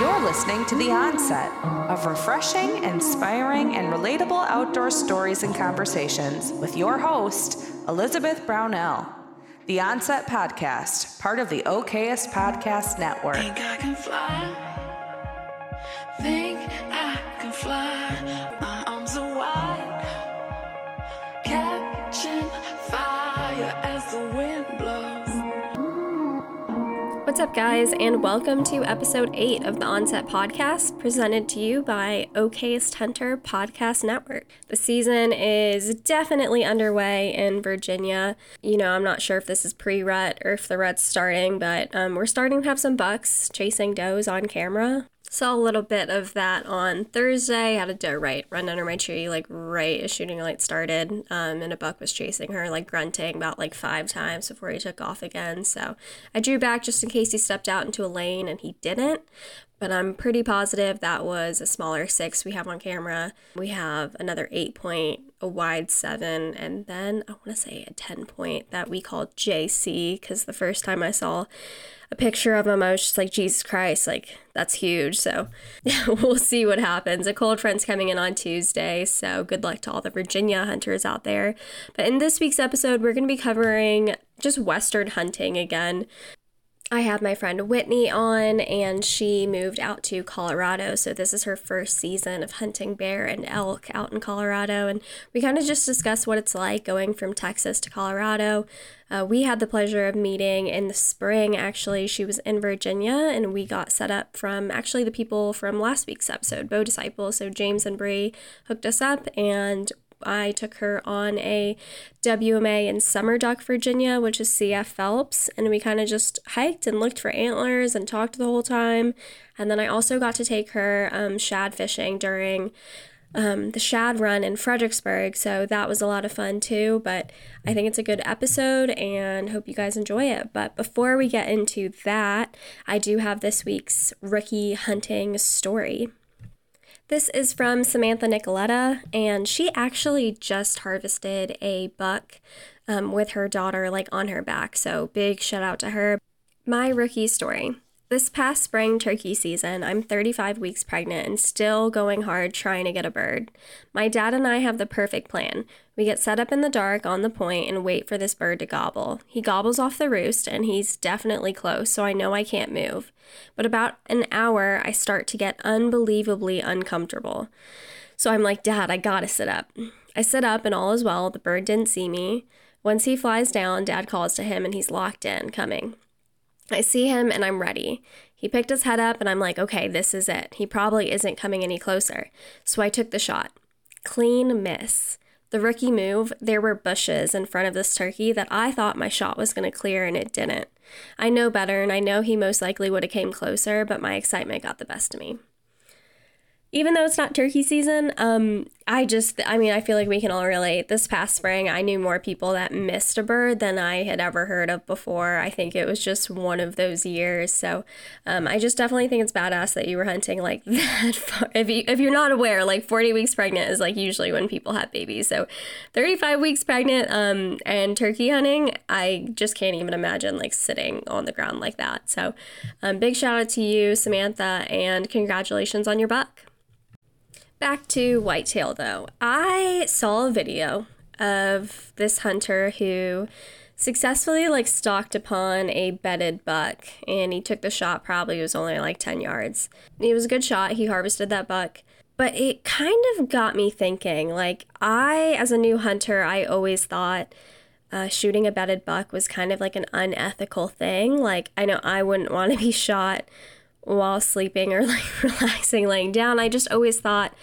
You're listening to The Onset of refreshing, inspiring, and relatable outdoor stories and conversations with your host, Elizabeth Brownell. The Onset Podcast, part of the OKS Podcast Network. Up, guys, and welcome to episode 8 of the Onset Podcast, presented to you by Okayest Hunter Podcast Network. The season is definitely underway in Virginia. You know, I'm not sure if this is pre rut or if the rut's starting, but um, we're starting to have some bucks chasing does on camera. Saw a little bit of that on Thursday. Had a doe right run under my tree, like right as shooting light started. Um, and a buck was chasing her, like grunting about like five times before he took off again. So I drew back just in case he stepped out into a lane, and he didn't. But I'm pretty positive that was a smaller six we have on camera. We have another eight point, a wide seven, and then I want to say a 10 point that we called JC because the first time I saw a picture of him, I was just like, Jesus Christ, like that's huge. So we'll see what happens. A cold front's coming in on Tuesday, so good luck to all the Virginia hunters out there. But in this week's episode, we're going to be covering just Western hunting again. I had my friend Whitney on, and she moved out to Colorado. So, this is her first season of hunting bear and elk out in Colorado. And we kind of just discussed what it's like going from Texas to Colorado. Uh, we had the pleasure of meeting in the spring, actually. She was in Virginia, and we got set up from actually the people from last week's episode, Bow Disciple. So, James and Bree hooked us up, and I took her on a WMA in Sumerduck, Virginia, which is CF Phelps, and we kind of just hiked and looked for antlers and talked the whole time. And then I also got to take her um, shad fishing during um, the shad run in Fredericksburg, so that was a lot of fun too. But I think it's a good episode and hope you guys enjoy it. But before we get into that, I do have this week's rookie hunting story. This is from Samantha Nicoletta, and she actually just harvested a buck um, with her daughter, like on her back. So, big shout out to her. My rookie story. This past spring turkey season, I'm 35 weeks pregnant and still going hard trying to get a bird. My dad and I have the perfect plan. We get set up in the dark on the point and wait for this bird to gobble. He gobbles off the roost and he's definitely close, so I know I can't move. But about an hour, I start to get unbelievably uncomfortable. So I'm like, Dad, I gotta sit up. I sit up and all is well. The bird didn't see me. Once he flies down, Dad calls to him and he's locked in, coming. I see him and I'm ready. He picked his head up and I'm like, okay, this is it. He probably isn't coming any closer. So I took the shot. Clean miss. The rookie move, there were bushes in front of this turkey that I thought my shot was going to clear and it didn't. I know better and I know he most likely would have came closer, but my excitement got the best of me even though it's not turkey season, um, I just, I mean, I feel like we can all relate. This past spring, I knew more people that missed a bird than I had ever heard of before. I think it was just one of those years. So um, I just definitely think it's badass that you were hunting like that. Far. If, you, if you're not aware, like 40 weeks pregnant is like usually when people have babies. So 35 weeks pregnant um, and turkey hunting, I just can't even imagine like sitting on the ground like that. So um, big shout out to you, Samantha, and congratulations on your buck. Back to whitetail though. I saw a video of this hunter who successfully like stalked upon a bedded buck and he took the shot probably it was only like 10 yards. It was a good shot. He harvested that buck. But it kind of got me thinking like I as a new hunter, I always thought uh, shooting a bedded buck was kind of like an unethical thing. Like I know I wouldn't want to be shot while sleeping or like relaxing laying down. I just always thought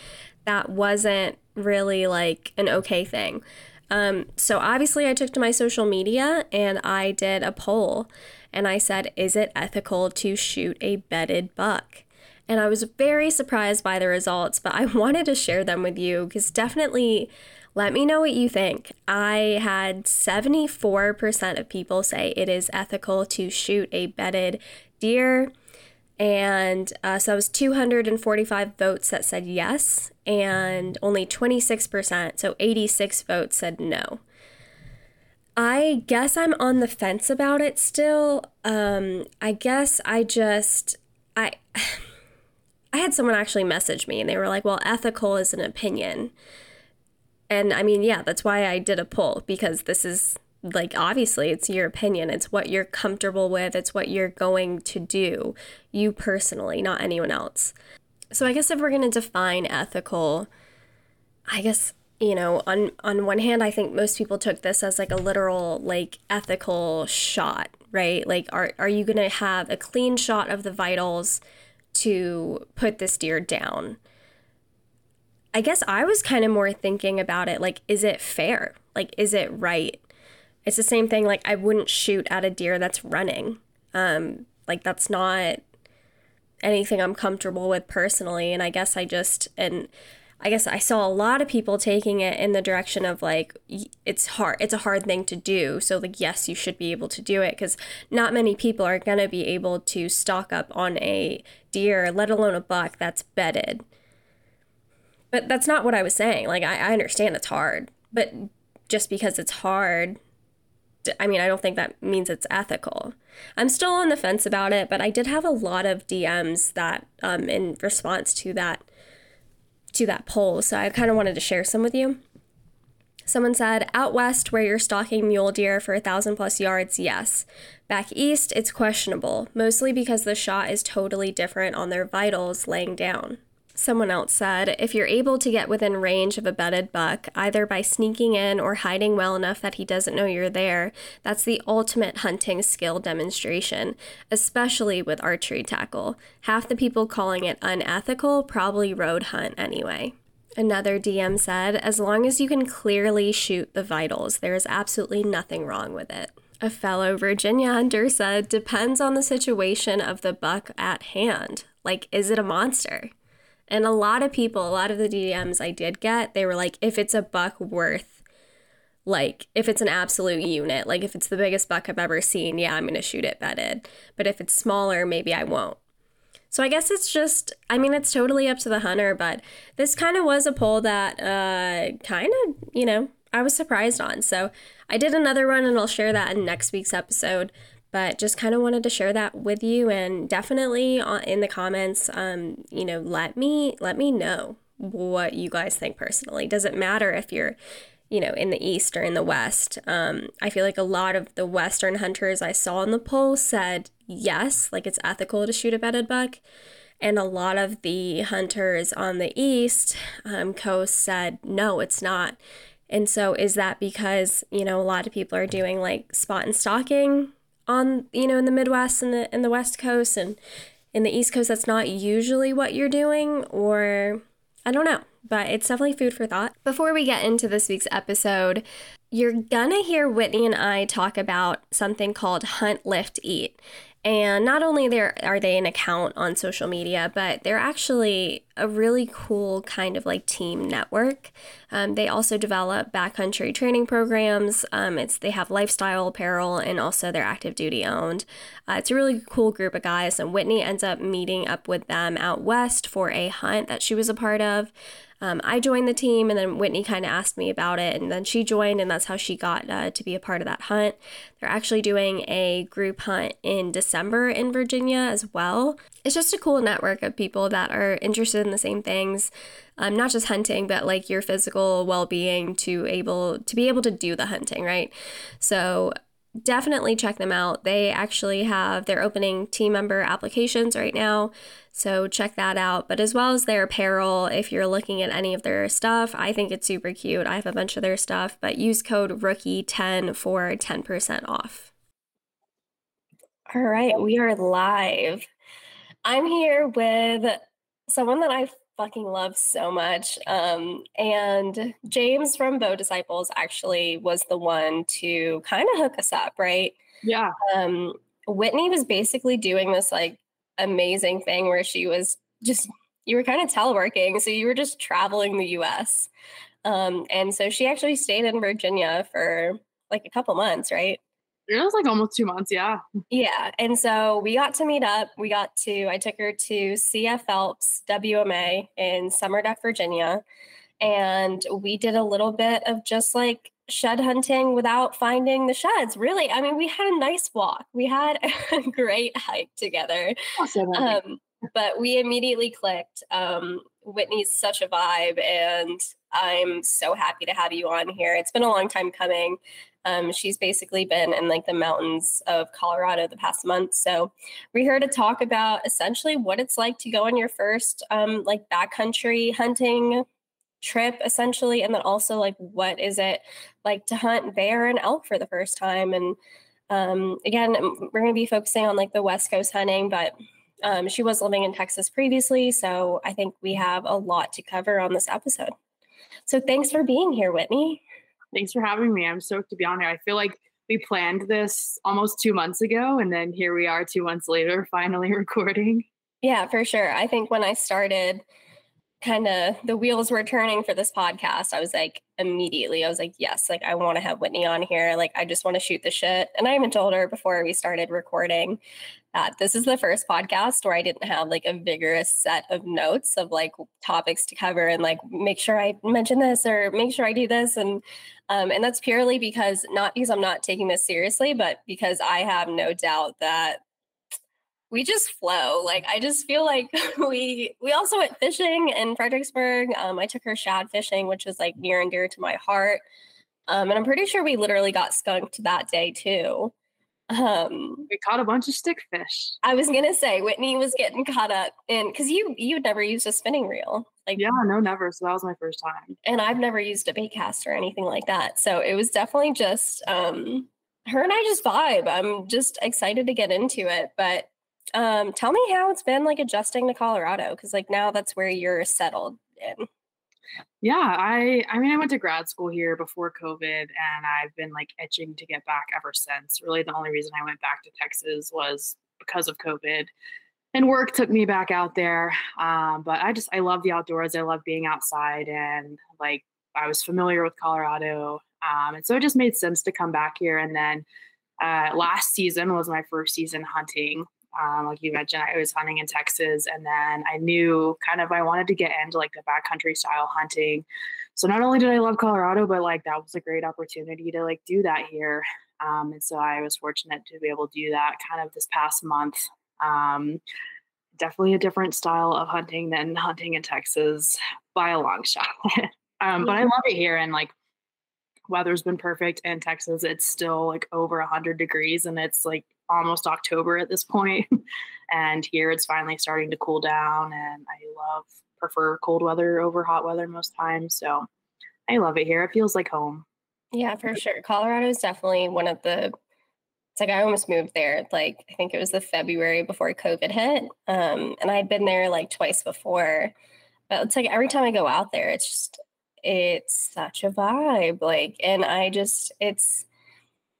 that wasn't really like an okay thing. Um, so obviously, I took to my social media and I did a poll and I said, Is it ethical to shoot a bedded buck? And I was very surprised by the results, but I wanted to share them with you because definitely let me know what you think. I had 74% of people say it is ethical to shoot a bedded deer. And uh, so it was 245 votes that said yes, and only 26%, so 86 votes said no. I guess I'm on the fence about it still. Um, I guess I just, I. I had someone actually message me and they were like, well, ethical is an opinion. And I mean, yeah, that's why I did a poll because this is like obviously it's your opinion. It's what you're comfortable with. It's what you're going to do you personally not anyone else. So i guess if we're going to define ethical i guess you know on on one hand i think most people took this as like a literal like ethical shot right? Like are are you going to have a clean shot of the vitals to put this deer down? I guess i was kind of more thinking about it like is it fair? Like is it right it's the same thing like i wouldn't shoot at a deer that's running. Um like that's not anything i'm comfortable with personally and i guess i just and i guess i saw a lot of people taking it in the direction of like it's hard it's a hard thing to do. So like yes you should be able to do it because not many people are going to be able to stock up on a deer let alone a buck that's bedded. But that's not what i was saying. Like i, I understand it's hard but just because it's hard I mean, I don't think that means it's ethical. I'm still on the fence about it, but I did have a lot of DMs that um, in response to that to that poll. So I kind of wanted to share some with you. Someone said, out west where you're stalking mule deer for a thousand plus yards, yes. Back east, it's questionable, mostly because the shot is totally different on their vitals laying down. Someone else said, if you're able to get within range of a bedded buck, either by sneaking in or hiding well enough that he doesn't know you're there, that's the ultimate hunting skill demonstration, especially with archery tackle. Half the people calling it unethical probably road hunt anyway. Another DM said, as long as you can clearly shoot the vitals, there is absolutely nothing wrong with it. A fellow Virginia hunter said, depends on the situation of the buck at hand. Like, is it a monster? And a lot of people, a lot of the DMs I did get, they were like, if it's a buck worth, like, if it's an absolute unit, like if it's the biggest buck I've ever seen, yeah, I'm going to shoot it bedded. But if it's smaller, maybe I won't. So I guess it's just, I mean, it's totally up to the hunter, but this kind of was a poll that uh, kind of, you know, I was surprised on. So I did another one and I'll share that in next week's episode but just kind of wanted to share that with you and definitely in the comments um, you know let me let me know what you guys think personally. Does it matter if you're you know in the east or in the west? Um, i feel like a lot of the western hunters i saw in the poll said yes like it's ethical to shoot a bedded buck. And a lot of the hunters on the east um, coast said no it's not. And so is that because you know a lot of people are doing like spot and stalking on you know in the Midwest and the in the West Coast and in the East Coast that's not usually what you're doing or I don't know, but it's definitely food for thought. Before we get into this week's episode, you're gonna hear Whitney and I talk about something called Hunt Lift Eat. And not only there are they an account on social media, but they're actually a really cool kind of like team network. Um, they also develop backcountry training programs. Um, it's they have lifestyle apparel and also they're active duty owned. Uh, it's a really cool group of guys, and Whitney ends up meeting up with them out west for a hunt that she was a part of um, I joined the team, and then Whitney kind of asked me about it, and then she joined, and that's how she got uh, to be a part of that hunt. They're actually doing a group hunt in December in Virginia as well. It's just a cool network of people that are interested in the same things, um, not just hunting, but like your physical well-being to able to be able to do the hunting, right? So definitely check them out. They actually have their opening team member applications right now. So check that out. But as well as their apparel, if you're looking at any of their stuff, I think it's super cute. I have a bunch of their stuff, but use code rookie10 for 10% off. All right, we are live. I'm here with someone that I fucking love so much. Um, and James from Bow Disciples actually was the one to kind of hook us up, right? Yeah. Um, Whitney was basically doing this like amazing thing where she was just you were kind of teleworking, so you were just traveling the U.S. Um, and so she actually stayed in Virginia for like a couple months, right? It was like almost two months, yeah. Yeah. And so we got to meet up. We got to, I took her to CF Phelps WMA in Sumerduck, Virginia. And we did a little bit of just like shed hunting without finding the sheds. Really, I mean, we had a nice walk. We had a great hike together. Awesome. Um, but we immediately clicked. Um, Whitney's such a vibe, and I'm so happy to have you on here. It's been a long time coming. Um, she's basically been in like the mountains of Colorado the past month. So we're here to talk about essentially what it's like to go on your first um, like backcountry hunting trip, essentially, and then also like what is it like to hunt bear and elk for the first time. And um, again, we're going to be focusing on like the West Coast hunting, but um, she was living in Texas previously, so I think we have a lot to cover on this episode. So thanks for being here, Whitney. Thanks for having me. I'm stoked to be on here. I feel like we planned this almost two months ago, and then here we are two months later, finally recording. Yeah, for sure. I think when I started, kind of the wheels were turning for this podcast, I was like, immediately, I was like, yes, like I want to have Whitney on here. Like, I just want to shoot the shit. And I even told her before we started recording that this is the first podcast where I didn't have like a vigorous set of notes of like topics to cover and like make sure I mention this or make sure I do this. And um, and that's purely because not because I'm not taking this seriously, but because I have no doubt that we just flow. Like I just feel like we we also went fishing in Fredericksburg. Um, I took her shad fishing, which is like near and dear to my heart. Um, and I'm pretty sure we literally got skunked that day too. Um, we caught a bunch of stick fish. I was gonna say Whitney was getting caught up in because you you'd never used a spinning reel. Like yeah, no, never. So that was my first time. And I've never used a bait cast or anything like that. So it was definitely just um her and I just vibe. I'm just excited to get into it. But um, tell me how it's been like adjusting to Colorado because like now that's where you're settled in. Yeah, I I mean I went to grad school here before COVID and I've been like itching to get back ever since. Really the only reason I went back to Texas was because of COVID. And work took me back out there. Um, but I just I love the outdoors. I love being outside and like I was familiar with Colorado. Um, and so it just made sense to come back here. And then uh, last season was my first season hunting. Um, like you mentioned, I was hunting in Texas, and then I knew kind of I wanted to get into like the backcountry style hunting. So not only did I love Colorado, but like that was a great opportunity to like do that here. Um, and so I was fortunate to be able to do that kind of this past month. Um, definitely a different style of hunting than hunting in Texas by a long shot. um, but I love it here, and like weather's been perfect in Texas. It's still like over 100 degrees, and it's like almost October at this point. and here it's finally starting to cool down and I love prefer cold weather over hot weather most times. So I love it here. It feels like home. Yeah, for sure. Colorado is definitely one of the it's like I almost moved there. Like I think it was the February before COVID hit. Um, and I'd been there like twice before. But it's like every time I go out there, it's just it's such a vibe. Like, and I just it's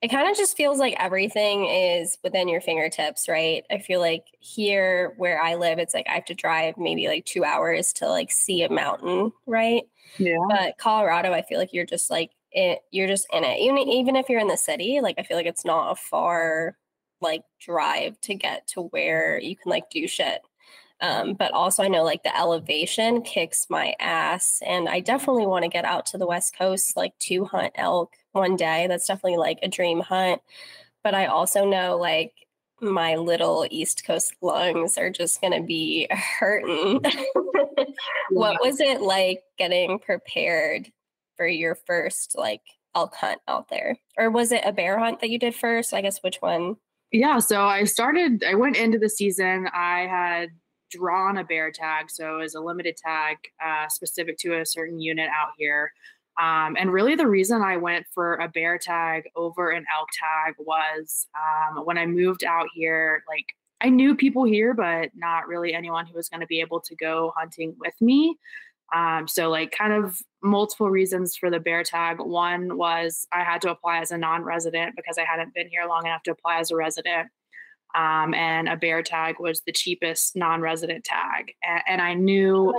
it kind of just feels like everything is within your fingertips, right? I feel like here where I live, it's like I have to drive maybe like two hours to like see a mountain, right? Yeah. But Colorado, I feel like you're just like it, you're just in it. Even even if you're in the city, like I feel like it's not a far like drive to get to where you can like do shit. Um, but also I know like the elevation kicks my ass, and I definitely want to get out to the West Coast like to hunt elk one day. That's definitely like a dream hunt. But I also know like my little East Coast lungs are just going to be hurting. what was it like getting prepared for your first like elk hunt out there? Or was it a bear hunt that you did first? I guess which one? Yeah, so I started, I went into the season, I had drawn a bear tag. So it was a limited tag uh, specific to a certain unit out here. Um, and really, the reason I went for a bear tag over an elk tag was um, when I moved out here, like I knew people here, but not really anyone who was going to be able to go hunting with me. Um, so, like, kind of multiple reasons for the bear tag. One was I had to apply as a non resident because I hadn't been here long enough to apply as a resident. Um, and a bear tag was the cheapest non resident tag. And, and, I knew.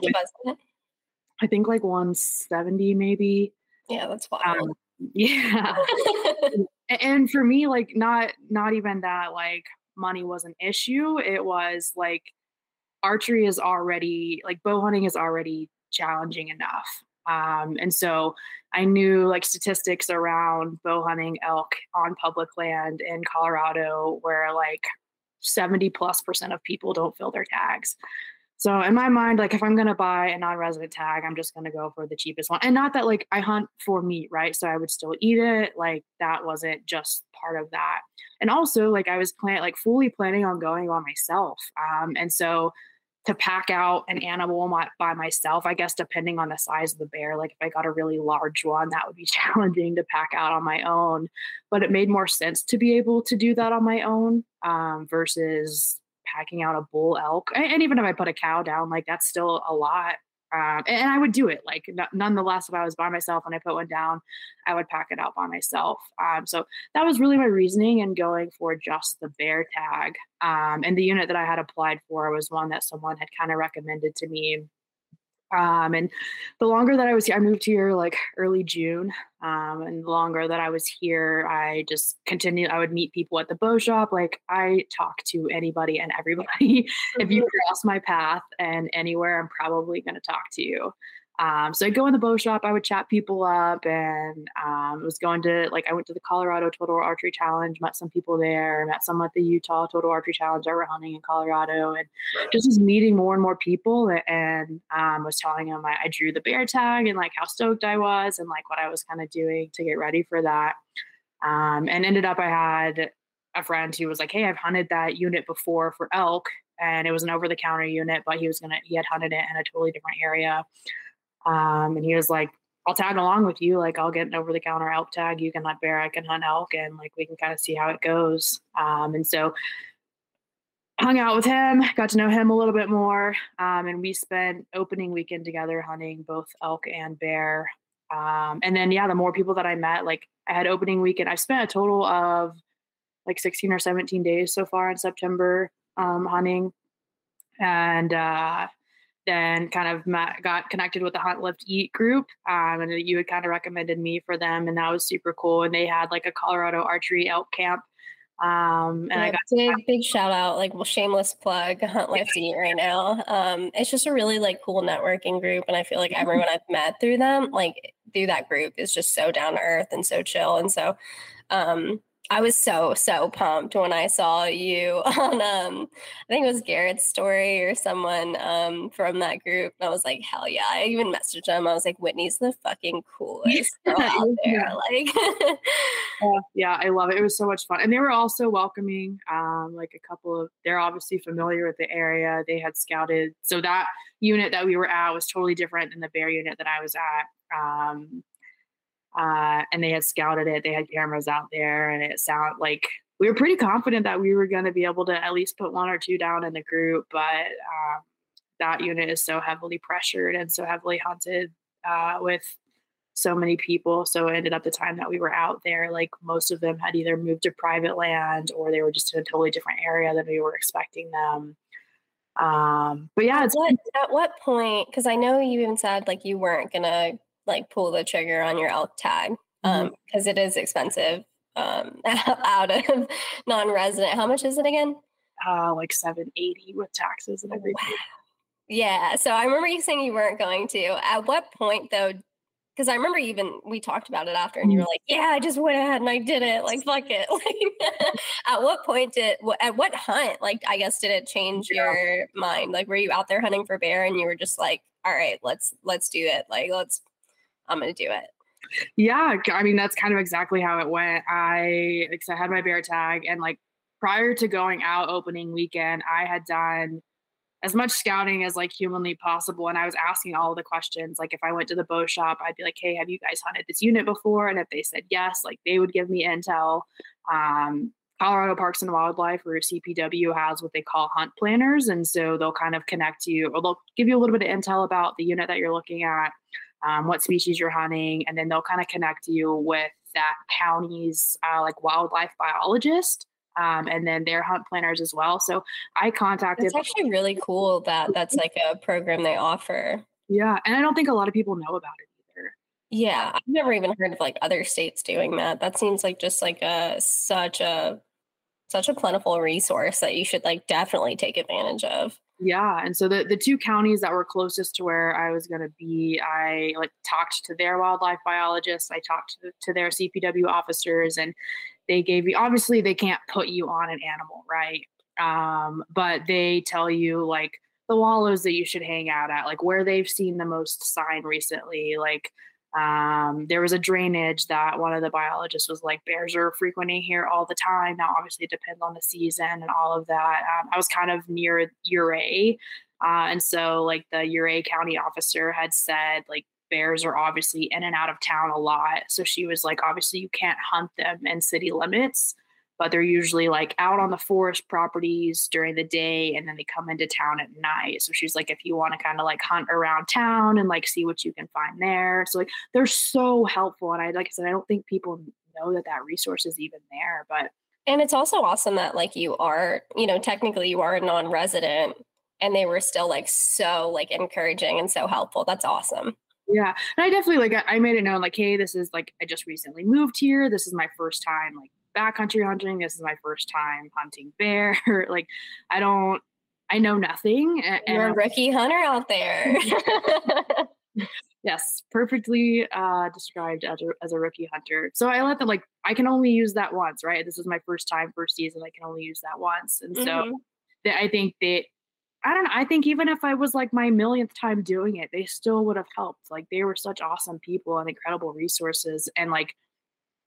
I think like 170 maybe. Yeah, that's wild. Um, yeah. and for me, like not not even that like money was an issue. It was like archery is already like bow hunting is already challenging enough. Um, and so I knew like statistics around bow hunting elk on public land in Colorado where like 70 plus percent of people don't fill their tags. So in my mind, like if I'm gonna buy a non-resident tag, I'm just gonna go for the cheapest one. And not that like I hunt for meat, right? So I would still eat it. Like that wasn't just part of that. And also like I was plan like fully planning on going on myself. Um, and so to pack out an animal by myself, I guess depending on the size of the bear, like if I got a really large one, that would be challenging to pack out on my own. But it made more sense to be able to do that on my own um, versus packing out a bull elk. And even if I put a cow down, like that's still a lot. Um, and I would do it like n- nonetheless if I was by myself and I put one down, I would pack it out by myself. Um, so that was really my reasoning in going for just the bear tag. Um, and the unit that I had applied for was one that someone had kind of recommended to me um, and the longer that I was here, I moved here like early June. Um, and the longer that I was here, I just continued. I would meet people at the bow shop. Like I talk to anybody and everybody. If you mm-hmm. cross my path and anywhere, I'm probably going to talk to you. Um, so I'd go in the bow shop, I would chat people up and um, was going to like I went to the Colorado Total Archery Challenge, met some people there, met some at the Utah Total Archery Challenge I were hunting in Colorado, and just was meeting more and more people and um, was telling them I, I, drew the bear tag and like how stoked I was and like what I was kind of doing to get ready for that. Um, and ended up I had a friend who was like, "Hey, I've hunted that unit before for elk." And it was an over the counter unit, but he was gonna, he had hunted it in a totally different area. Um, and he was like, I'll tag along with you. Like, I'll get an over the counter elk tag. You can hunt bear, I can hunt elk, and like we can kind of see how it goes. Um, and so hung out with him, got to know him a little bit more. Um, and we spent opening weekend together hunting both elk and bear. Um, and then, yeah, the more people that I met, like I had opening weekend, I've spent a total of like 16 or 17 days so far in September um, hunting. And uh, then kind of met, got connected with the Hunt Lift Eat group. Um, and you had kind of recommended me for them, and that was super cool. And they had like a Colorado archery elk camp. Um, and yeah, I got big, to- big shout out, like well, shameless plug, Hunt Lift Eat right now. Um, it's just a really like cool networking group, and I feel like everyone I've met through them, like through that group, is just so down to earth and so chill. And so, um, I was so so pumped when I saw you on um I think it was Garrett's story or someone um from that group. And I was like, hell yeah. I even messaged him. I was like, Whitney's the fucking coolest girl out there. Like uh, yeah, I love it. It was so much fun. And they were also welcoming. Um, like a couple of they're obviously familiar with the area. They had scouted. So that unit that we were at was totally different than the bear unit that I was at. Um uh, and they had scouted it. They had cameras out there, and it sounded like we were pretty confident that we were going to be able to at least put one or two down in the group. But um, that unit is so heavily pressured and so heavily hunted uh, with so many people. So it ended up the time that we were out there, like most of them had either moved to private land or they were just in a totally different area than we were expecting them. Um, but yeah, at what, at what point? Because I know you even said like you weren't gonna like pull the trigger on your elk tag um because mm-hmm. is expensive um out of non-resident how much is it again uh like 780 with taxes and everything wow. yeah so i remember you saying you weren't going to at what point though because I remember even we talked about it after, and you were mm-hmm. like, "Yeah, I just went ahead and I did it. Like, fuck it." Like, at what point did at what hunt? Like, I guess did it change yeah. your mind? Like, were you out there hunting for bear, and you were just like, "All right, let's let's do it. Like, let's I'm going to do it. Yeah, I mean that's kind of exactly how it went. I like I had my bear tag and like prior to going out opening weekend, I had done as much scouting as like humanly possible and I was asking all the questions. Like if I went to the bow shop, I'd be like, "Hey, have you guys hunted this unit before?" And if they said yes, like they would give me intel. Um, Colorado Parks and Wildlife or CPW has what they call hunt planners. And so they'll kind of connect you or they'll give you a little bit of intel about the unit that you're looking at um, what species you're hunting, and then they'll kind of connect you with that county's uh, like wildlife biologist. Um, and then their hunt planners as well. So I contacted. It's actually really cool that that's like a program they offer. Yeah, and I don't think a lot of people know about it either. Yeah, I've never even heard of like other states doing that. That seems like just like a such a such a plentiful resource that you should like definitely take advantage of. Yeah, and so the the two counties that were closest to where I was going to be, I like talked to their wildlife biologists, I talked to, to their CPW officers, and they gave you obviously they can't put you on an animal, right? Um, but they tell you like the wallows that you should hang out at, like where they've seen the most sign recently. Like um, there was a drainage that one of the biologists was like, bears are frequenting here all the time. Now, obviously, it depends on the season and all of that. Um, I was kind of near Ouray. Uh, and so, like, the Ouray County officer had said, like, bears are obviously in and out of town a lot. So she was like, obviously, you can't hunt them in city limits but they're usually like out on the forest properties during the day and then they come into town at night. So she's like, if you want to kind of like hunt around town and like see what you can find there. So like they're so helpful. And I, like I said, I don't think people know that that resource is even there, but. And it's also awesome that like you are, you know, technically you are a non-resident and they were still like so like encouraging and so helpful. That's awesome. Yeah. And I definitely like I made it known like, hey, this is like I just recently moved here. This is my first time like backcountry hunting. This is my first time hunting bear. like, I don't, I know nothing. And, You're a rookie hunter out there. yes, perfectly uh, described as a, as a rookie hunter. So I let them like, I can only use that once, right? This is my first time, first season. I can only use that once. And so mm-hmm. I think that I don't know. I think even if I was like my millionth time doing it, they still would have helped. Like they were such awesome people and incredible resources. And like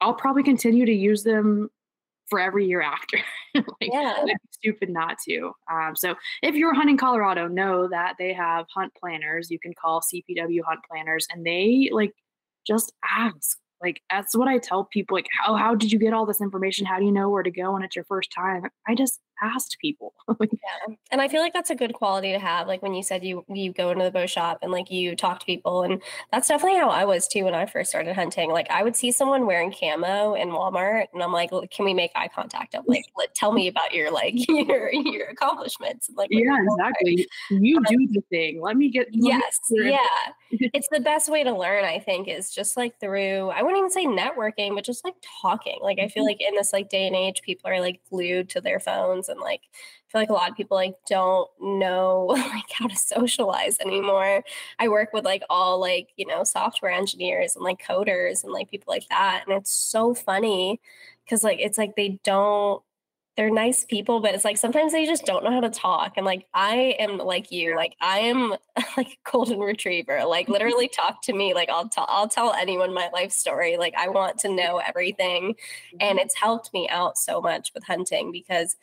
I'll probably continue to use them for every year after. like, yeah. Be stupid not to. Um, so if you're hunting Colorado, know that they have hunt planners. You can call CPW hunt planners and they like just ask like that's what I tell people. Like, how how did you get all this information? How do you know where to go when it's your first time? I just asked people. yeah. And I feel like that's a good quality to have. Like when you said you you go into the bow shop and like you talk to people. And that's definitely how I was too when I first started hunting. Like I would see someone wearing camo in Walmart and I'm like, can we make eye contact? I'm like, let, tell me about your like your your accomplishments. Like Yeah, exactly. You do the thing. Let me get let Yes. Me yeah. it's the best way to learn, I think, is just like through I wouldn't even say networking, but just like talking. Like I feel mm-hmm. like in this like day and age, people are like glued to their phones and like I feel like a lot of people like don't know like how to socialize anymore. I work with like all like, you know, software engineers and like coders and like people like that. And it's so funny because like it's like they don't they're nice people, but it's like sometimes they just don't know how to talk. And like I am like you, like I am like a golden retriever. Like literally talk to me. Like I'll tell I'll tell anyone my life story. Like I want to know everything. And mm-hmm. it's helped me out so much with hunting because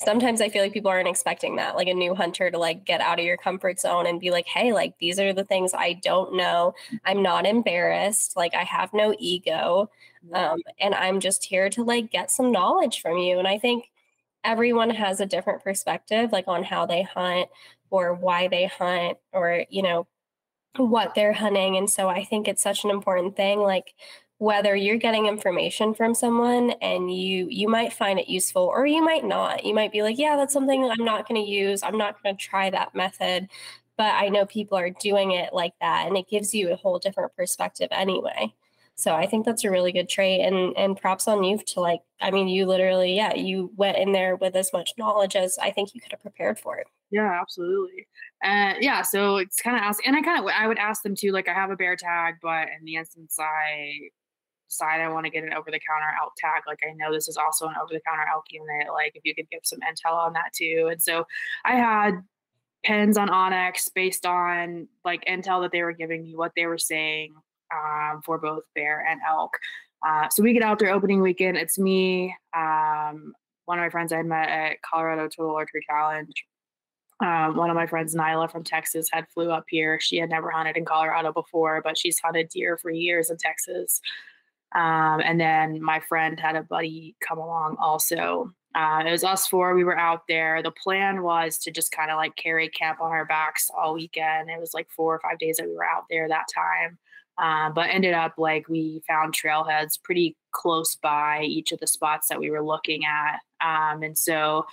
sometimes I feel like people aren't expecting that, like a new hunter to like get out of your comfort zone and be like, hey, like these are the things I don't know. I'm not embarrassed. Like I have no ego. Um, and I'm just here to like get some knowledge from you. And I think everyone has a different perspective, like on how they hunt or why they hunt or, you know, what they're hunting. And so I think it's such an important thing. Like whether you're getting information from someone and you you might find it useful or you might not. You might be like yeah that's something i'm not going to use. I'm not going to try that method. But i know people are doing it like that and it gives you a whole different perspective anyway. So i think that's a really good trait and and props on you to like i mean you literally yeah you went in there with as much knowledge as i think you could have prepared for it. Yeah absolutely. Uh, yeah so it's kind of ask and i kind of i would ask them too like i have a bear tag but in the instance i decide I want to get an over the counter elk tag, like I know this is also an over the counter elk unit. Like if you could give some intel on that too. And so I had pins on onX based on like intel that they were giving me, what they were saying um, for both bear and elk. Uh, so we get out there opening weekend. It's me, um, one of my friends I met at Colorado Total Archery Challenge. Um, one of my friends, Nyla from Texas, had flew up here. She had never hunted in Colorado before, but she's hunted deer for years in Texas. Um, and then my friend had a buddy come along also. Uh, it was us four. We were out there. The plan was to just kind of like carry camp on our backs all weekend. It was like four or five days that we were out there that time. Uh, but ended up like we found trailheads pretty close by each of the spots that we were looking at. Um, and so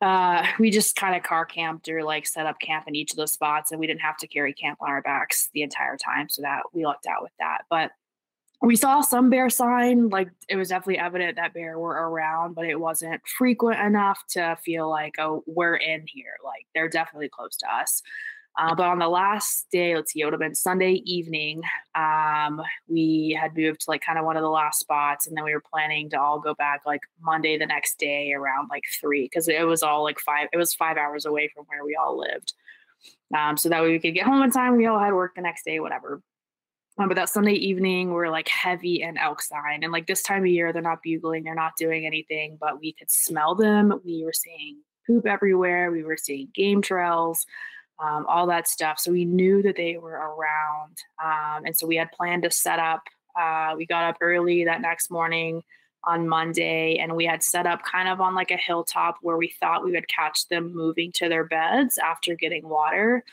uh, we just kind of car camped or like set up camp in each of those spots and we didn't have to carry camp on our backs the entire time. So that we lucked out with that. But we saw some bear sign like it was definitely evident that bear were around but it wasn't frequent enough to feel like oh we're in here like they're definitely close to us Uh, but on the last day, let's see, it would have been Sunday evening. Um, we had moved to like kind of one of the last spots, and then we were planning to all go back like Monday the next day around like three because it was all like five. It was five hours away from where we all lived, um, so that way we could get home in time. We all had work the next day, whatever. Um, but that Sunday evening, we're like heavy in elk sign, and like this time of year, they're not bugling, they're not doing anything, but we could smell them. We were seeing poop everywhere. We were seeing game trails um, all that stuff. So we knew that they were around. Um, and so we had planned to set up. Uh, we got up early that next morning on Monday and we had set up kind of on like a hilltop where we thought we would catch them moving to their beds after getting water.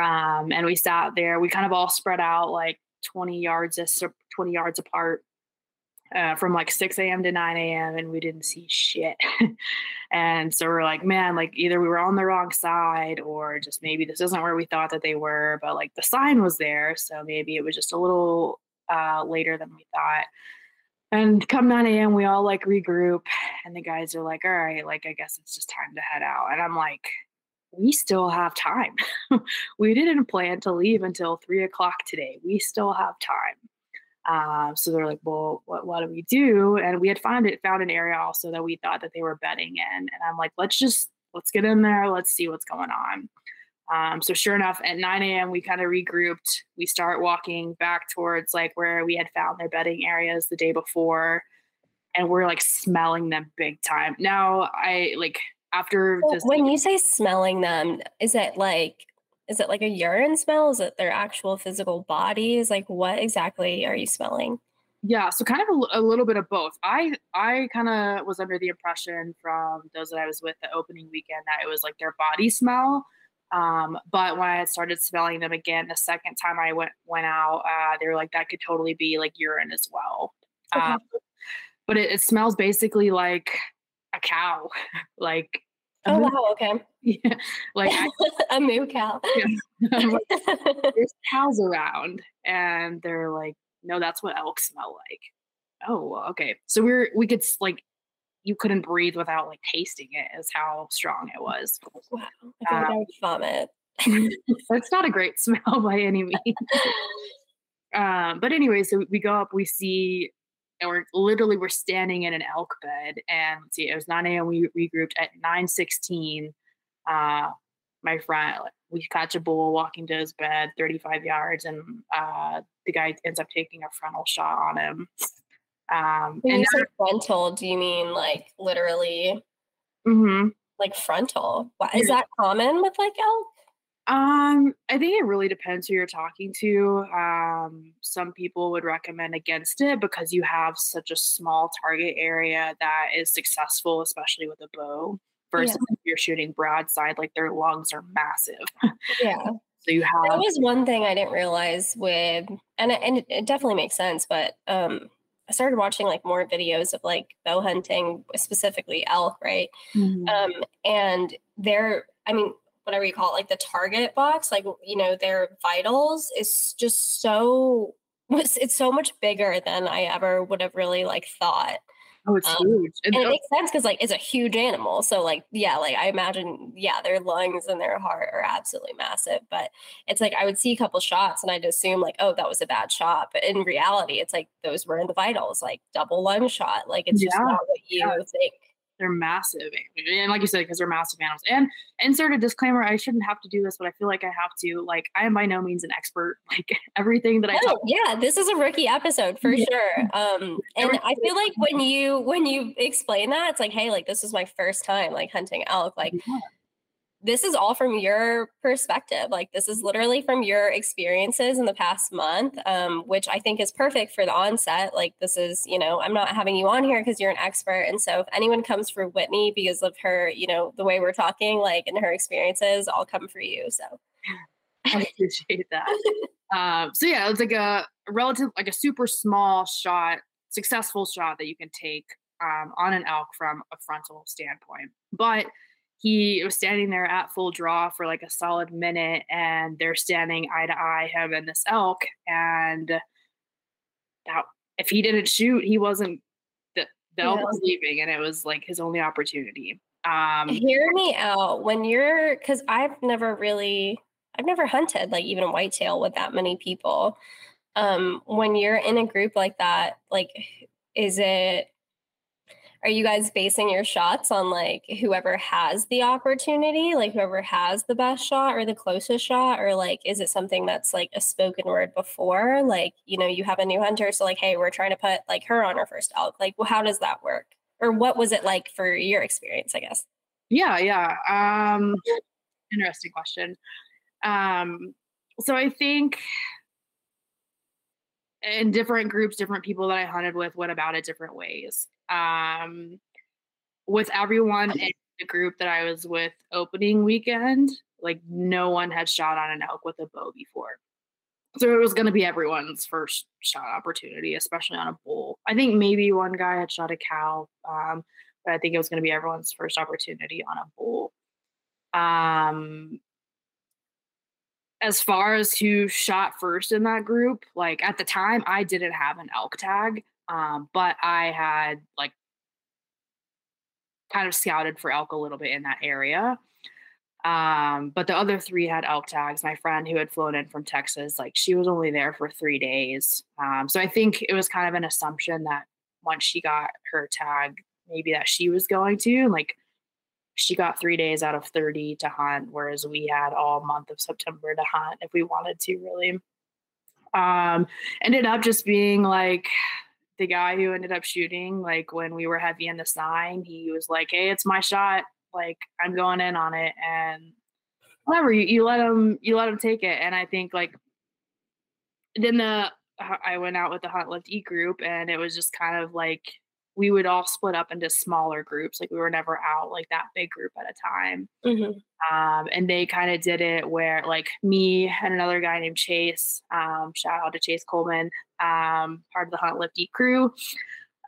Um, and we sat there, we kind of all spread out like 20 yards, 20 yards apart uh, from like 6 a.m. to 9 a.m. and we didn't see shit. and so we're like, man, like either we were on the wrong side or just maybe this isn't where we thought that they were, but like the sign was there. So maybe it was just a little uh, later than we thought. And come 9 a.m., we all like regroup and the guys are like, all right, like I guess it's just time to head out. And I'm like, we still have time. we didn't plan to leave until three o'clock today. We still have time. Um, so they're like, well, what, what do we do? And we had found it, found an area also that we thought that they were bedding in. And I'm like, let's just, let's get in there. Let's see what's going on. Um, so sure enough, at 9 a.m., we kind of regrouped. We start walking back towards like where we had found their bedding areas the day before. And we're like smelling them big time. Now I like after well, when you say smelling them, is it like is it like a urine smell? Is it their actual physical bodies? Like what exactly are you smelling? Yeah, so kind of a, a little bit of both. I I kind of was under the impression from those that I was with the opening weekend that it was like their body smell. Um, but when I started smelling them again the second time I went went out, uh, they were like that could totally be like urine as well. Okay. Um, but it, it smells basically like a cow, like Oh wow, okay. Yeah, like I, a moo cow. Yeah. Like, There's cows around, and they're like, "No, that's what elk smell like." Oh, okay. So we're we could like, you couldn't breathe without like tasting it. Is how strong it was. Wow, I um, would vomit. it's not a great smell by any means. um, but anyway, so we go up, we see and we're literally we're standing in an elk bed and let's see it was 9 a.m we regrouped at 9 16 uh my friend we catch a bull walking to his bed 35 yards and uh the guy ends up taking a frontal shot on him. Um when and you frontal do you mean like literally mm-hmm. like frontal? Is that common with like elk um, I think it really depends who you're talking to. Um, some people would recommend against it because you have such a small target area that is successful, especially with a bow. Versus yeah. if you're shooting broadside, like their lungs are massive. Yeah. so you have that was one thing I didn't realize with, and and it, it definitely makes sense, but um, I started watching like more videos of like bow hunting, specifically elk, right? Mm-hmm. Um, and they're, I mean, whatever you call it, like the target box, like you know, their vitals is just so it's so much bigger than I ever would have really like thought. Oh, it's um, huge. And, and it makes sense because like it's a huge animal. So like, yeah, like I imagine, yeah, their lungs and their heart are absolutely massive. But it's like I would see a couple shots and I'd assume like, oh, that was a bad shot. But in reality, it's like those were in the vitals, like double lung shot. Like it's yeah. just not what you yeah. think they're massive and like you said because they're massive animals and insert a disclaimer i shouldn't have to do this but i feel like i have to like i am by no means an expert like everything that i oh, yeah this is a rookie episode for yeah. sure um and i feel like when you when you explain that it's like hey like this is my first time like hunting elk like yeah this is all from your perspective. Like this is literally from your experiences in the past month, um, which I think is perfect for the onset. Like this is, you know, I'm not having you on here because you're an expert. And so if anyone comes for Whitney because of her, you know, the way we're talking, like in her experiences, I'll come for you. So I appreciate that. um, so yeah, it's like a relative, like a super small shot, successful shot that you can take um, on an elk from a frontal standpoint. But he was standing there at full draw for like a solid minute and they're standing eye to eye him and this elk and that if he didn't shoot he wasn't the, the elk was leaving and it was like his only opportunity. Um hear me out. When you're because i've never really I've never hunted like even a whitetail with that many people. Um, when you're in a group like that, like, is it are you guys basing your shots on like whoever has the opportunity like whoever has the best shot or the closest shot? Or like is it something that's like a spoken word before? Like you know you have a new hunter so like hey we're trying to put like her on her first elk. Like well, how does that work? Or what was it like for your experience i guess? Yeah yeah. Um interesting question. Um so i think in different groups different people that i hunted with went about it different ways um, with everyone in the group that I was with opening weekend, like no one had shot on an elk with a bow before. So it was going to be everyone's first shot opportunity, especially on a bull. I think maybe one guy had shot a cow, um, but I think it was going to be everyone's first opportunity on a bull. Um, as far as who shot first in that group, like at the time, I didn't have an elk tag. Um, but I had like kind of scouted for elk a little bit in that area. Um, but the other three had elk tags. My friend who had flown in from Texas, like she was only there for three days. Um, so I think it was kind of an assumption that once she got her tag, maybe that she was going to like she got three days out of 30 to hunt, whereas we had all month of September to hunt if we wanted to really. Um, ended up just being like the guy who ended up shooting, like when we were heavy in the sign, he was like, "Hey, it's my shot. Like I'm going in on it." And whatever you, you let him, you let him take it. And I think like then the I went out with the Hunt Lift Eat group, and it was just kind of like we would all split up into smaller groups. Like we were never out like that big group at a time. Mm-hmm. Um, and they kind of did it where like me and another guy named Chase, um, shout out to Chase Coleman, um, part of the Hunt Lift Eat crew.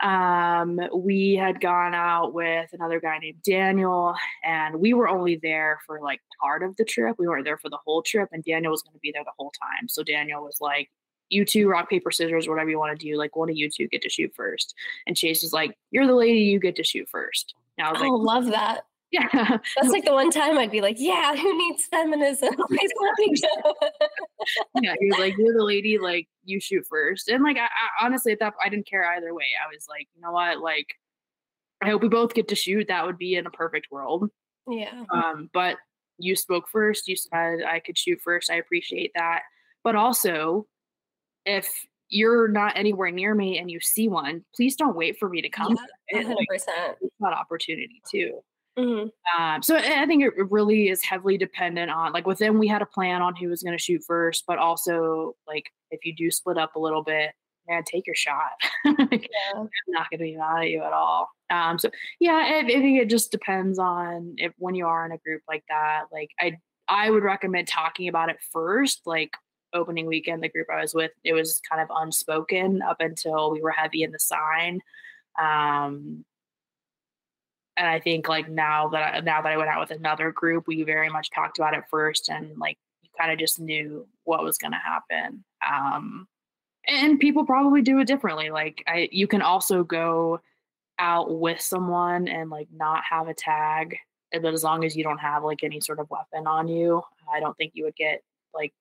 Um, we had gone out with another guy named Daniel, and we were only there for like part of the trip. We weren't there for the whole trip, and Daniel was going to be there the whole time. So Daniel was like, you two rock paper scissors whatever you want to do like one of you two get to shoot first. And chase is like you're the lady you get to shoot first. And i was like oh, love that. Yeah. That's like the one time i'd be like yeah who needs feminism? Please let me go. Yeah he was like you're the lady like you shoot first. And like I, I honestly at that i didn't care either way. I was like you know what? Like i hope we both get to shoot. That would be in a perfect world. Yeah. Um but you spoke first. You said i could shoot first. I appreciate that. But also if you're not anywhere near me and you see one, please don't wait for me to come. Yeah, 100%. Like, it's that opportunity too. Mm-hmm. Um, so I think it really is heavily dependent on like within we had a plan on who was going to shoot first, but also like if you do split up a little bit, man, take your shot. like, yeah. I'm not going to be mad at you at all. Um, so yeah, I, I think it just depends on if when you are in a group like that. Like I, I would recommend talking about it first, like opening weekend, the group I was with, it was kind of unspoken up until we were heavy in the sign. Um, and I think like now that I, now that I went out with another group, we very much talked about it first, and like you kind of just knew what was going to happen. Um, and people probably do it differently. Like I, you can also go out with someone and like not have a tag, but as long as you don't have like any sort of weapon on you, I don't think you would get like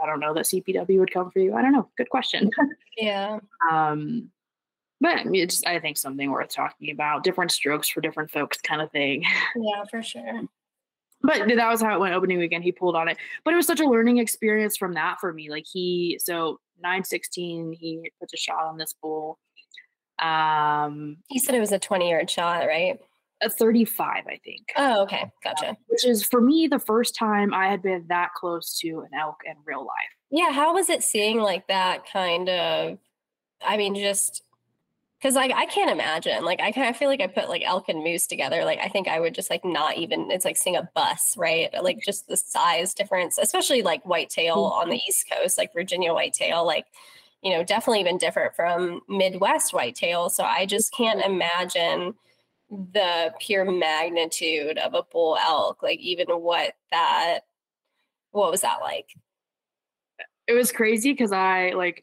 I don't know that CPW would come for you. I don't know. Good question. Yeah. um, but it's I think something worth talking about. Different strokes for different folks, kind of thing. Yeah, for sure. But that was how it went opening weekend. He pulled on it, but it was such a learning experience from that for me. Like he, so nine sixteen, he puts a shot on this bull. Um, he said it was a twenty yard shot, right? A 35, I think. Oh, okay. Gotcha. Um, which is for me the first time I had been that close to an elk in real life. Yeah. How was it seeing like that kind of, I mean, just because like I can't imagine. Like I kind of feel like I put like elk and moose together. Like I think I would just like not even. It's like seeing a bus, right? Like just the size difference, especially like whitetail mm-hmm. on the East Coast, like Virginia whitetail, like you know, definitely even different from Midwest whitetail. So I just can't imagine the pure magnitude of a bull elk like even what that what was that like? It was crazy because i like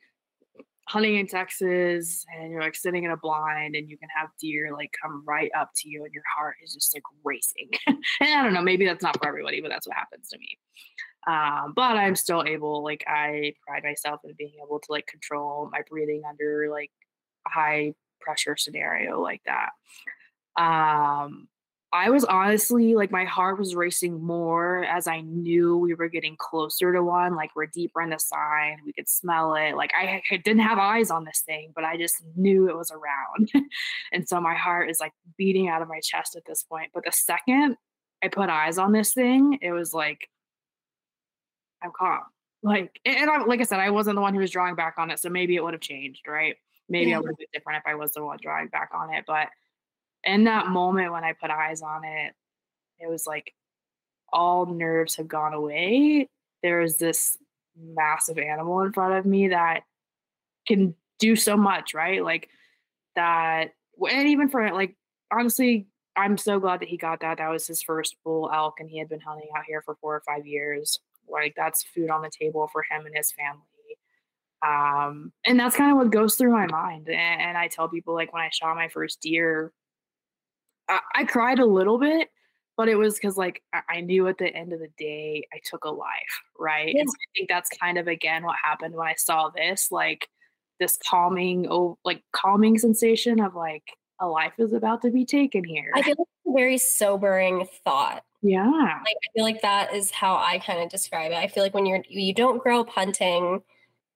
hunting in texas and you're like sitting in a blind and you can have deer like come right up to you and your heart is just like racing. And i don't know maybe that's not for everybody but that's what happens to me. Um, but I'm still able, like, I pride myself in being able to like control my breathing under like a high pressure scenario like that. Um, I was honestly like my heart was racing more as I knew we were getting closer to one. Like we're deeper in the sign, we could smell it. Like I, I didn't have eyes on this thing, but I just knew it was around. and so my heart is like beating out of my chest at this point. But the second I put eyes on this thing, it was like I'm calm. Like and I, like I said, I wasn't the one who was drawing back on it, so maybe it would have changed, right? Maybe yeah. I would have been different if I was the one drawing back on it, but in that moment when I put eyes on it, it was like all nerves have gone away. There is this massive animal in front of me that can do so much, right? Like that, and even for like, honestly, I'm so glad that he got that. That was his first bull elk, and he had been hunting out here for four or five years. Like, that's food on the table for him and his family. Um, and that's kind of what goes through my mind. And, and I tell people, like, when I shot my first deer, I, I cried a little bit, but it was because like I, I, knew at the end of the day I took a life, right? Yeah. And so I think that's kind of again what happened when I saw this, like this calming, oh, like calming sensation of like a life is about to be taken here. I feel like a very sobering thought. Yeah. Like I feel like that is how I kind of describe it. I feel like when you're you don't grow up hunting,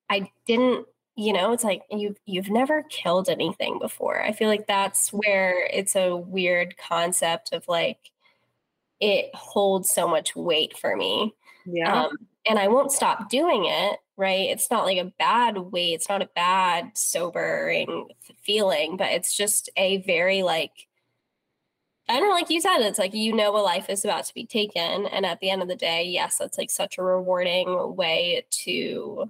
I didn't you know it's like you've you've never killed anything before i feel like that's where it's a weird concept of like it holds so much weight for me yeah um, and i won't stop doing it right it's not like a bad weight it's not a bad sobering feeling but it's just a very like I don't know, like you said, it's like you know a life is about to be taken. And at the end of the day, yes, that's like such a rewarding way to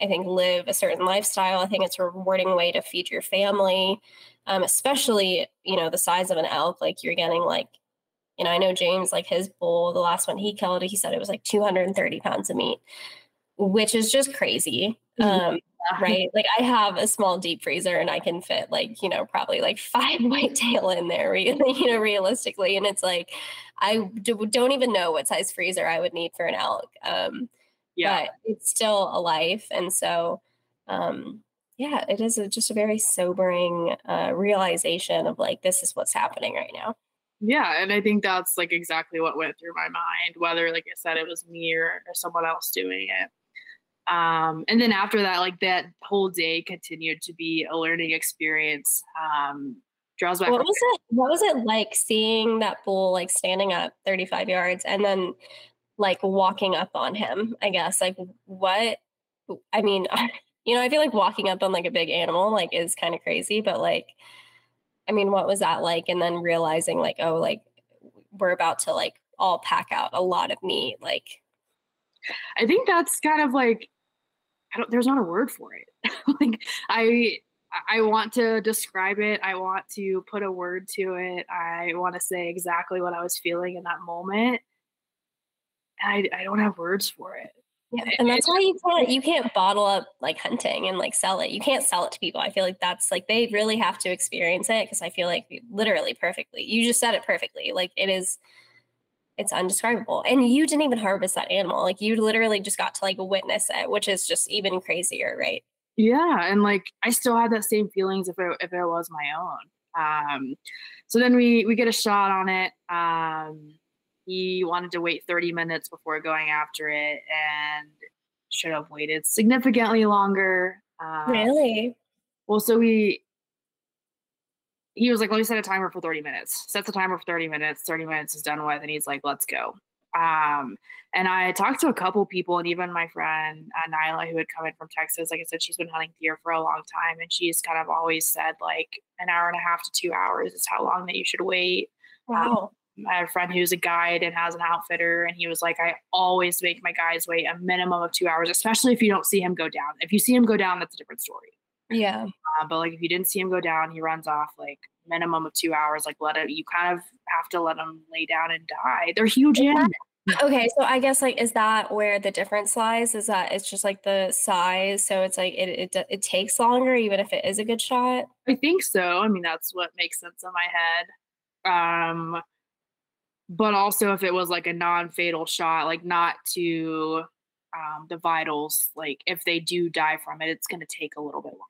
I think, live a certain lifestyle. I think it's a rewarding way to feed your family, um, especially, you know, the size of an elk. Like you're getting like, you know, I know James, like his bull, the last one he killed, he said it was like 230 pounds of meat, which is just crazy. Mm-hmm. Um, right? Like I have a small deep freezer and I can fit like, you know, probably like five whitetail in there, really, you know, realistically. And it's like, I do, don't even know what size freezer I would need for an elk. Um, yeah. but it's still a life. And so, um, yeah, it is a, just a very sobering uh, realization of like, this is what's happening right now. Yeah. And I think that's like exactly what went through my mind, whether, like I said, it was me or, or someone else doing it. Um, and then after that, like that whole day continued to be a learning experience. Um, draws back. What was it? What was it like seeing that bull like standing up 35 yards and then like walking up on him, I guess. Like what I mean, you know, I feel like walking up on like a big animal like is kind of crazy, but like I mean, what was that like? And then realizing like, oh, like we're about to like all pack out a lot of meat. Like I think that's kind of like I don't there's not a word for it. like I I want to describe it. I want to put a word to it. I want to say exactly what I was feeling in that moment. I, I don't have words for it. Yeah, and that's why you can't you can't bottle up like hunting and like sell it. You can't sell it to people. I feel like that's like they really have to experience it because I feel like literally perfectly. You just said it perfectly. Like it is it's undescribable. And you didn't even harvest that animal. Like you literally just got to like witness it, which is just even crazier, right? Yeah, and like I still had that same feelings if it if it was my own. Um so then we we get a shot on it. Um he wanted to wait 30 minutes before going after it and should have waited significantly longer. Um, really? Well, so we he was like, let me set a timer for 30 minutes. Sets the timer for 30 minutes. 30 minutes is done with, and he's like, let's go. Um, and I talked to a couple people, and even my friend uh, Nyla, who had come in from Texas. Like I said, she's been hunting deer for a long time, and she's kind of always said like an hour and a half to two hours is how long that you should wait. Wow. Um, I have a friend who's a guide and has an outfitter, and he was like, I always make my guys wait a minimum of two hours, especially if you don't see him go down. If you see him go down, that's a different story. Yeah. Uh, but like if you didn't see him go down, he runs off like minimum of two hours. Like let it, you kind of have to let him lay down and die. They're huge animals. Okay, so I guess like is that where the difference lies? Is that it's just like the size, so it's like it it it takes longer even if it is a good shot. I think so. I mean, that's what makes sense in my head. Um, but also if it was like a non-fatal shot, like not to um, the vitals, like if they do die from it, it's going to take a little bit longer.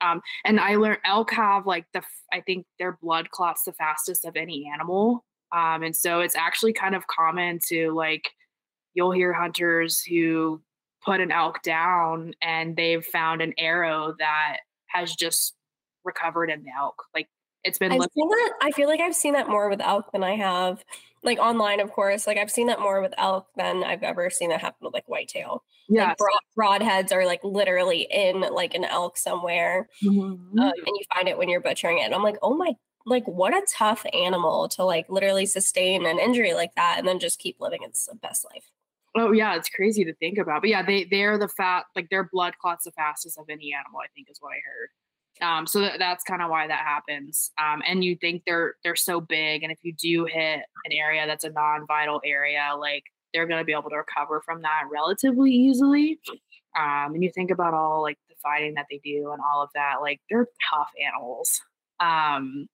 Um, and I learned elk have like the I think their blood clots the fastest of any animal, um, and so it's actually kind of common to like you'll hear hunters who put an elk down and they've found an arrow that has just recovered in the elk. Like it's been. I've seen that. I feel like I've seen that more with elk than I have like online, of course. Like I've seen that more with elk than I've ever seen that happen with like whitetail. Yeah, like broad, broadheads are like literally in like an elk somewhere, mm-hmm. um, and you find it when you're butchering it. And I'm like, oh my, like what a tough animal to like literally sustain an injury like that and then just keep living its best life. Oh yeah, it's crazy to think about. But yeah, they they're the fat like their blood clots the fastest of any animal. I think is what I heard. Um, so that, that's kind of why that happens. Um, and you think they're they're so big, and if you do hit an area that's a non-vital area, like they're going to be able to recover from that relatively easily. Um, and you think about all like the fighting that they do and all of that, like they're tough animals. Um,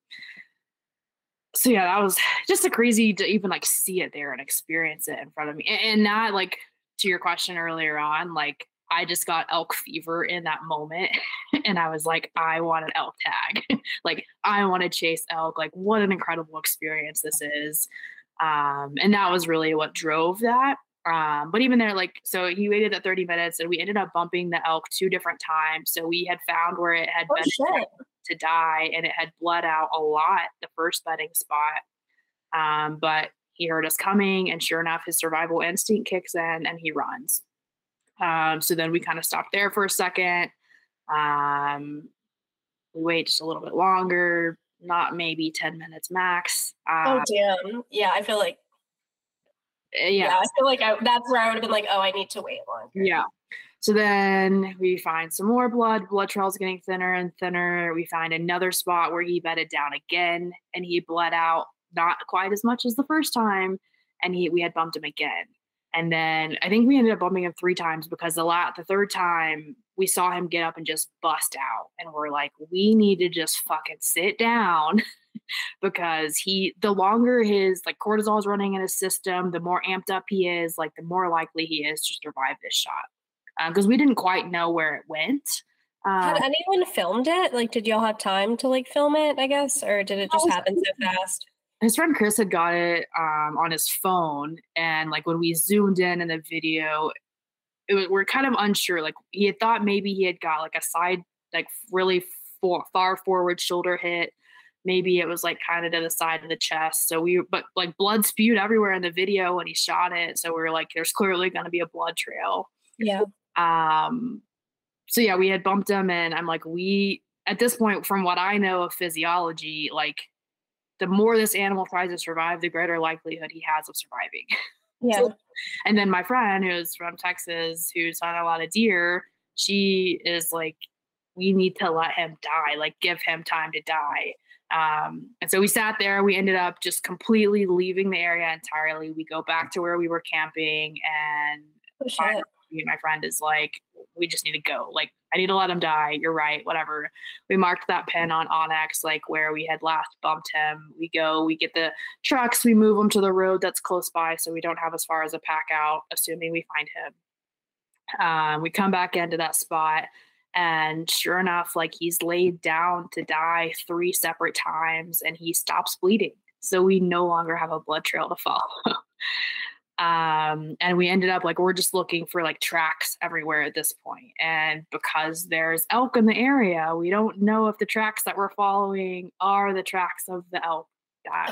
so yeah, that was just a crazy to even like see it there and experience it in front of me, and, and not like to your question earlier on, like I just got elk fever in that moment. and I was like, I want an elk tag. like, I want to chase elk. Like, what an incredible experience this is. Um, and that was really what drove that. Um, but even there, like, so he waited at 30 minutes and we ended up bumping the elk two different times. So we had found where it had oh, been to die and it had bled out a lot the first bedding spot. Um, but he heard us coming, and sure enough, his survival instinct kicks in and he runs. Um, so then we kind of stopped there for a second. Um, we wait just a little bit longer, not maybe 10 minutes max. oh, Uh, damn. Yeah, I feel like, yeah. yeah, I feel like I, that's where I would have been like, oh, I need to wait longer. Yeah. So then we find some more blood. Blood trail's getting thinner and thinner. We find another spot where he bedded down again and he bled out not quite as much as the first time. And he we had bumped him again. And then I think we ended up bumping him three times because the la- the third time we saw him get up and just bust out. And we're like, we need to just fucking sit down because he the longer his like cortisol is running in his system, the more amped up he is, like the more likely he is to survive this shot. Because we didn't quite know where it went. Had Um, anyone filmed it? Like, did y'all have time to like film it, I guess? Or did it just happen so fast? His friend Chris had got it um, on his phone, and like when we zoomed in in the video, it was, we're kind of unsure. Like he had thought maybe he had got like a side, like really for, far forward shoulder hit. Maybe it was like kind of to the side of the chest. So we, but like blood spewed everywhere in the video when he shot it. So we were like, there's clearly going to be a blood trail. Yeah. Um, so yeah, we had bumped him, and I'm like, we at this point, from what I know of physiology, like the more this animal tries to survive, the greater likelihood he has of surviving. Yeah. and then my friend, who's from Texas, who's on a lot of deer, she is like, we need to let him die, like give him time to die. Um, and so we sat there. We ended up just completely leaving the area entirely. We go back to where we were camping, and Oh, shit. my friend is like, we just need to go. Like, I need to let him die. You're right. Whatever. We marked that pin on onX, like where we had last bumped him. We go, we get the trucks, we move him to the road that's close by so we don't have as far as a pack out, assuming we find him. Um, we come back into that spot, and sure enough, like he's laid down to die three separate times and he stops bleeding. So we no longer have a blood trail to follow. um and we ended up like we're just looking for like tracks everywhere at this point. and because there's elk in the area we don't know if the tracks that we're following are the tracks of the elk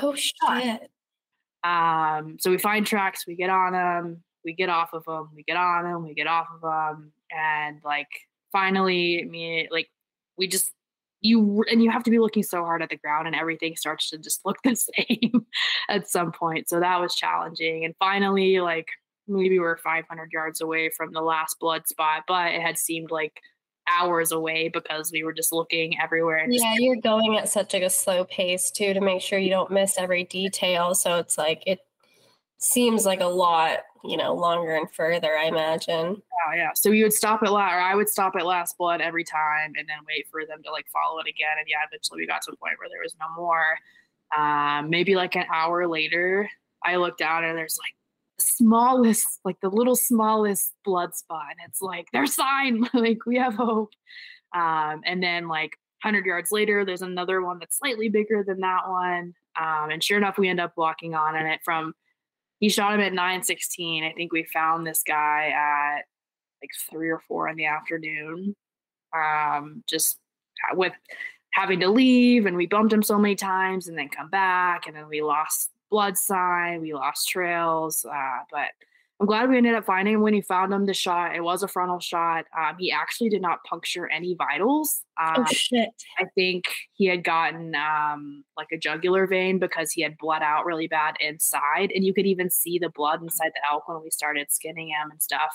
Oh shit. um so we find tracks we get on them we get off of them we get on them we get off of them and like finally me like we just you and you have to be looking so hard at the ground and everything starts to just look the same at some point so that was challenging and finally like maybe we're 500 yards away from the last blood spot but it had seemed like hours away because we were just looking everywhere and just Yeah, you're going at such like a slow pace too to make sure you don't miss every detail. So it's like it seems like a lot, you know, longer and further, I imagine. Oh yeah. So we would stop at last, or I would stop at last blood every time, and then wait for them to like follow it again. And yeah, eventually we got to a point where there was no more. Um, maybe like an hour later, I look down and there's like the smallest, like the little smallest blood spot. And it's like, there's sign, like we have hope. Um, and then like 100 yards later, there's another one that's slightly bigger than that one. Um, and sure enough, we end up walking on in it from, he shot him at 916. I think we found this guy at like three or four in the afternoon. Um, just with having to leave and we bumped him so many times and then come back and then we lost blood sign we lost trails uh, but i'm glad we ended up finding him when he found him the shot it was a frontal shot um, he actually did not puncture any vitals oh um, shit. i think he had gotten um, like a jugular vein because he had bled out really bad inside and you could even see the blood inside the elk when we started skinning him and stuff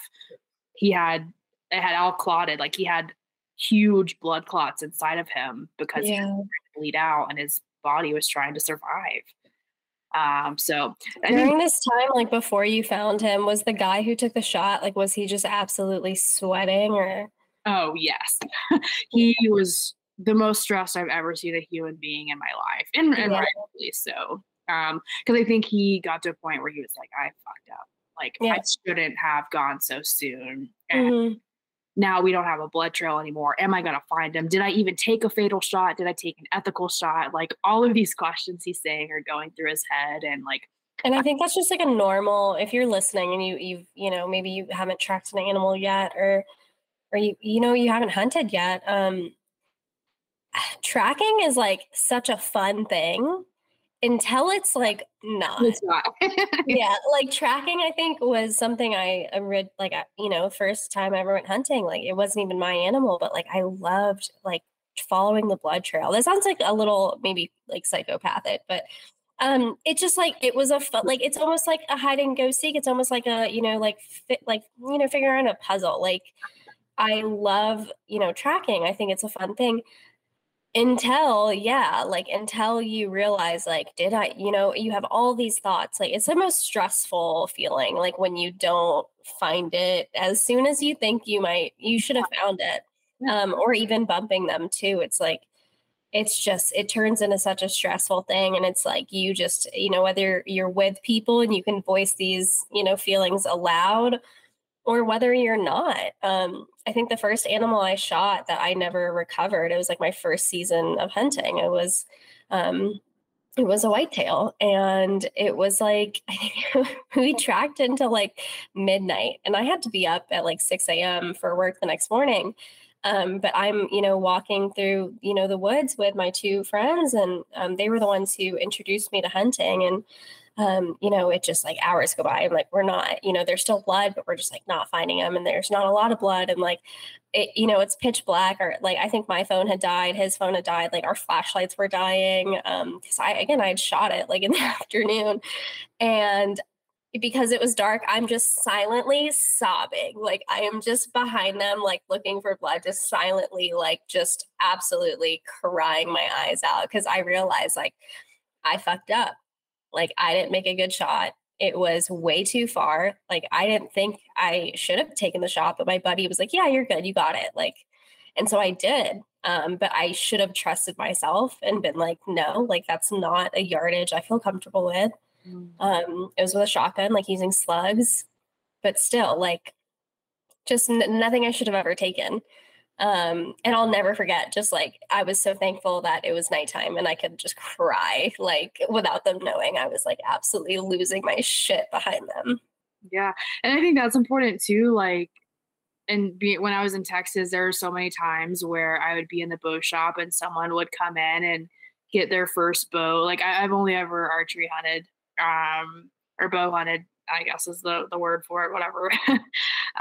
he had it had all clotted like he had huge blood clots inside of him because he Yeah. to bleed out and his body was trying to survive. Um, so I During this time, like before you found him, was the guy who took the shot like was he just absolutely sweating or? oh yes, he was the most stressed I've ever seen a human being in my life, and, and Yeah. rightfully so. Um, because I think he got to a point where he was like, I fucked up. Like Yeah. I shouldn't have gone so soon. And Mhm. Now we don't have a blood trail anymore. Am I going to find him? Did I even take a fatal shot? Did I take an ethical shot? Like all of these questions he's saying are going through his head. And like, And I think that's just like a normal. If you're listening and you you've you know maybe you haven't tracked an animal yet or or you you know you haven't hunted yet. Um, tracking is like such a fun thing until it's like not. it's not. yeah. Like tracking i think was something i I read like you know first time i ever went hunting like it wasn't even my animal but like i loved like following the blood trail. That sounds like a little maybe like psychopathic but um it just like it was a fun like it's almost like a hide and go seek. It's almost like a you know like fit like you know figuring out a puzzle. Like i love you know tracking. I think it's a fun thing until yeah like until you realize like did i you know you have all these thoughts like it's the most stressful feeling like when you don't find it as soon as you think you might you should have found it um or even bumping them too it's like it's just it turns into such a stressful thing and it's like you just you know whether you're with people and you can voice these you know feelings aloud or whether you're not. Um, I think the first animal I shot that I never recovered, it was like my first season of hunting. It was um it was a whitetail and it was like I think we tracked until like midnight and I had to be up at like 6 a.m. for work the next morning. Um, but I'm, you know, walking through, you know, the woods with my two friends and um, they were the ones who introduced me to hunting and um, you know, it just like hours go by and like we're not, you know, there's still blood, but we're just like not finding them and there's not a lot of blood and like it, you know, it's pitch black or like I think my phone had died, his phone had died, like our flashlights were dying. Um, because I again I had shot it like in the afternoon and because it was dark, I'm just silently sobbing. Like I am just behind them, like looking for blood, just silently, like just absolutely crying my eyes out because I realized like I fucked up. Like I didn't make a good shot. It was way too far. Like I didn't think I should have taken the shot, but my buddy was like, "Yeah, you're good. You got it." Like, and so I did. Um, but I should have trusted myself and been like, "No, like that's not a yardage I feel comfortable with." Um, it was with a shotgun, like using slugs, but still, like, just n- nothing I should have ever taken. Um, and I'll never forget, just like I was so thankful that it was nighttime and I could just cry, like without them knowing. I was like absolutely losing my shit behind them. Yeah. And I think that's important too. Like, and be, when I was in Texas, there were so many times where I would be in the bow shop and someone would come in and get their first bow. Like I, I've only ever archery hunted, um, or bow hunted, I guess is the, the word for it, whatever.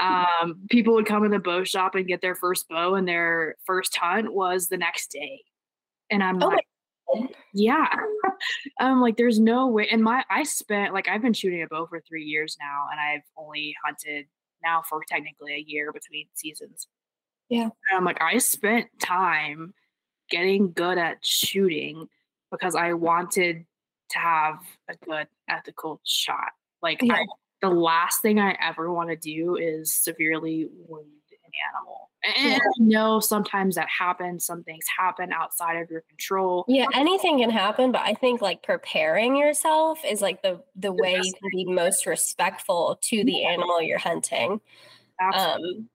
um, people would come in the bow shop and get their first bow and their first hunt was the next day. And I'm Oh my like, yeah. I'm like, there's no way. And my, I spent, like, I've been shooting a bow for three years now, and I've only hunted now for technically a year between seasons. Yeah. And I'm like, I spent time getting good at shooting because I wanted to have a good ethical shot. Like, Yeah. I, the last thing I ever want to do is severely wound an animal. And I know sometimes that happens. Some things happen outside of your control. Yeah, anything can happen, but I think like preparing yourself is like the the way you can be most respectful to the animal you're hunting. Absolutely. Um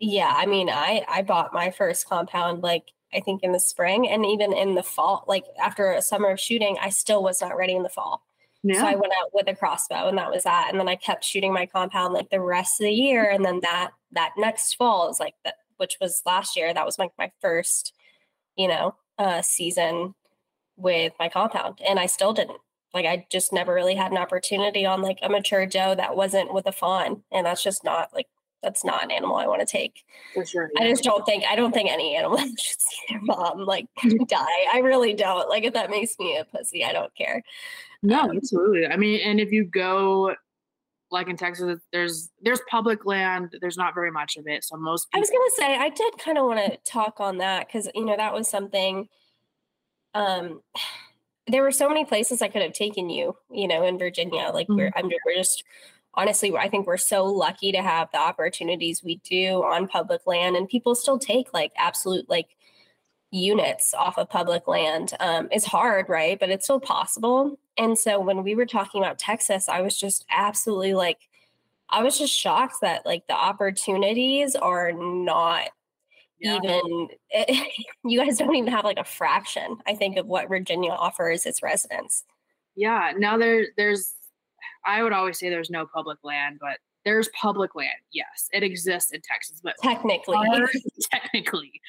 yeah, I mean, I I bought my first compound like I think in the spring and even in the fall, like after a summer of shooting, I still was not ready in the fall. Yeah. So I went out with a crossbow and that was that. And then I kept shooting my compound like the rest of the year. And then that that next fall is like that which was last year. That was like my first, you know, uh season with my compound. And I still didn't. Like I just never really had an opportunity on like a mature doe that wasn't with a fawn. And that's just not like that's not an animal I want to take. for sure. I just don't think I don't think any animal should see their mom like die. I really don't. Like if that makes me a pussy, I don't care. No, absolutely. I mean, and if you go like in Texas, there's there's public land. There's not very much of it, so most I was gonna say I did kind of want to talk on that because you know that was something. Um, there were so many places I could have taken you. You know, in Virginia, like we're I'm we're just honestly I think we're so lucky to have the opportunities we do on public land, and people still take like absolute like units off of public land. Um, it's hard, right? But it's still possible. And so when we were talking about Texas, I was just absolutely like. I was just shocked that like the opportunities are not Yeah. even you guys don't even have like a fraction I think of what Virginia offers its residents. Yeah. Now there there's. I would always say there's no public land, but there's public land. Yes, it exists in Texas, but Technically. are technically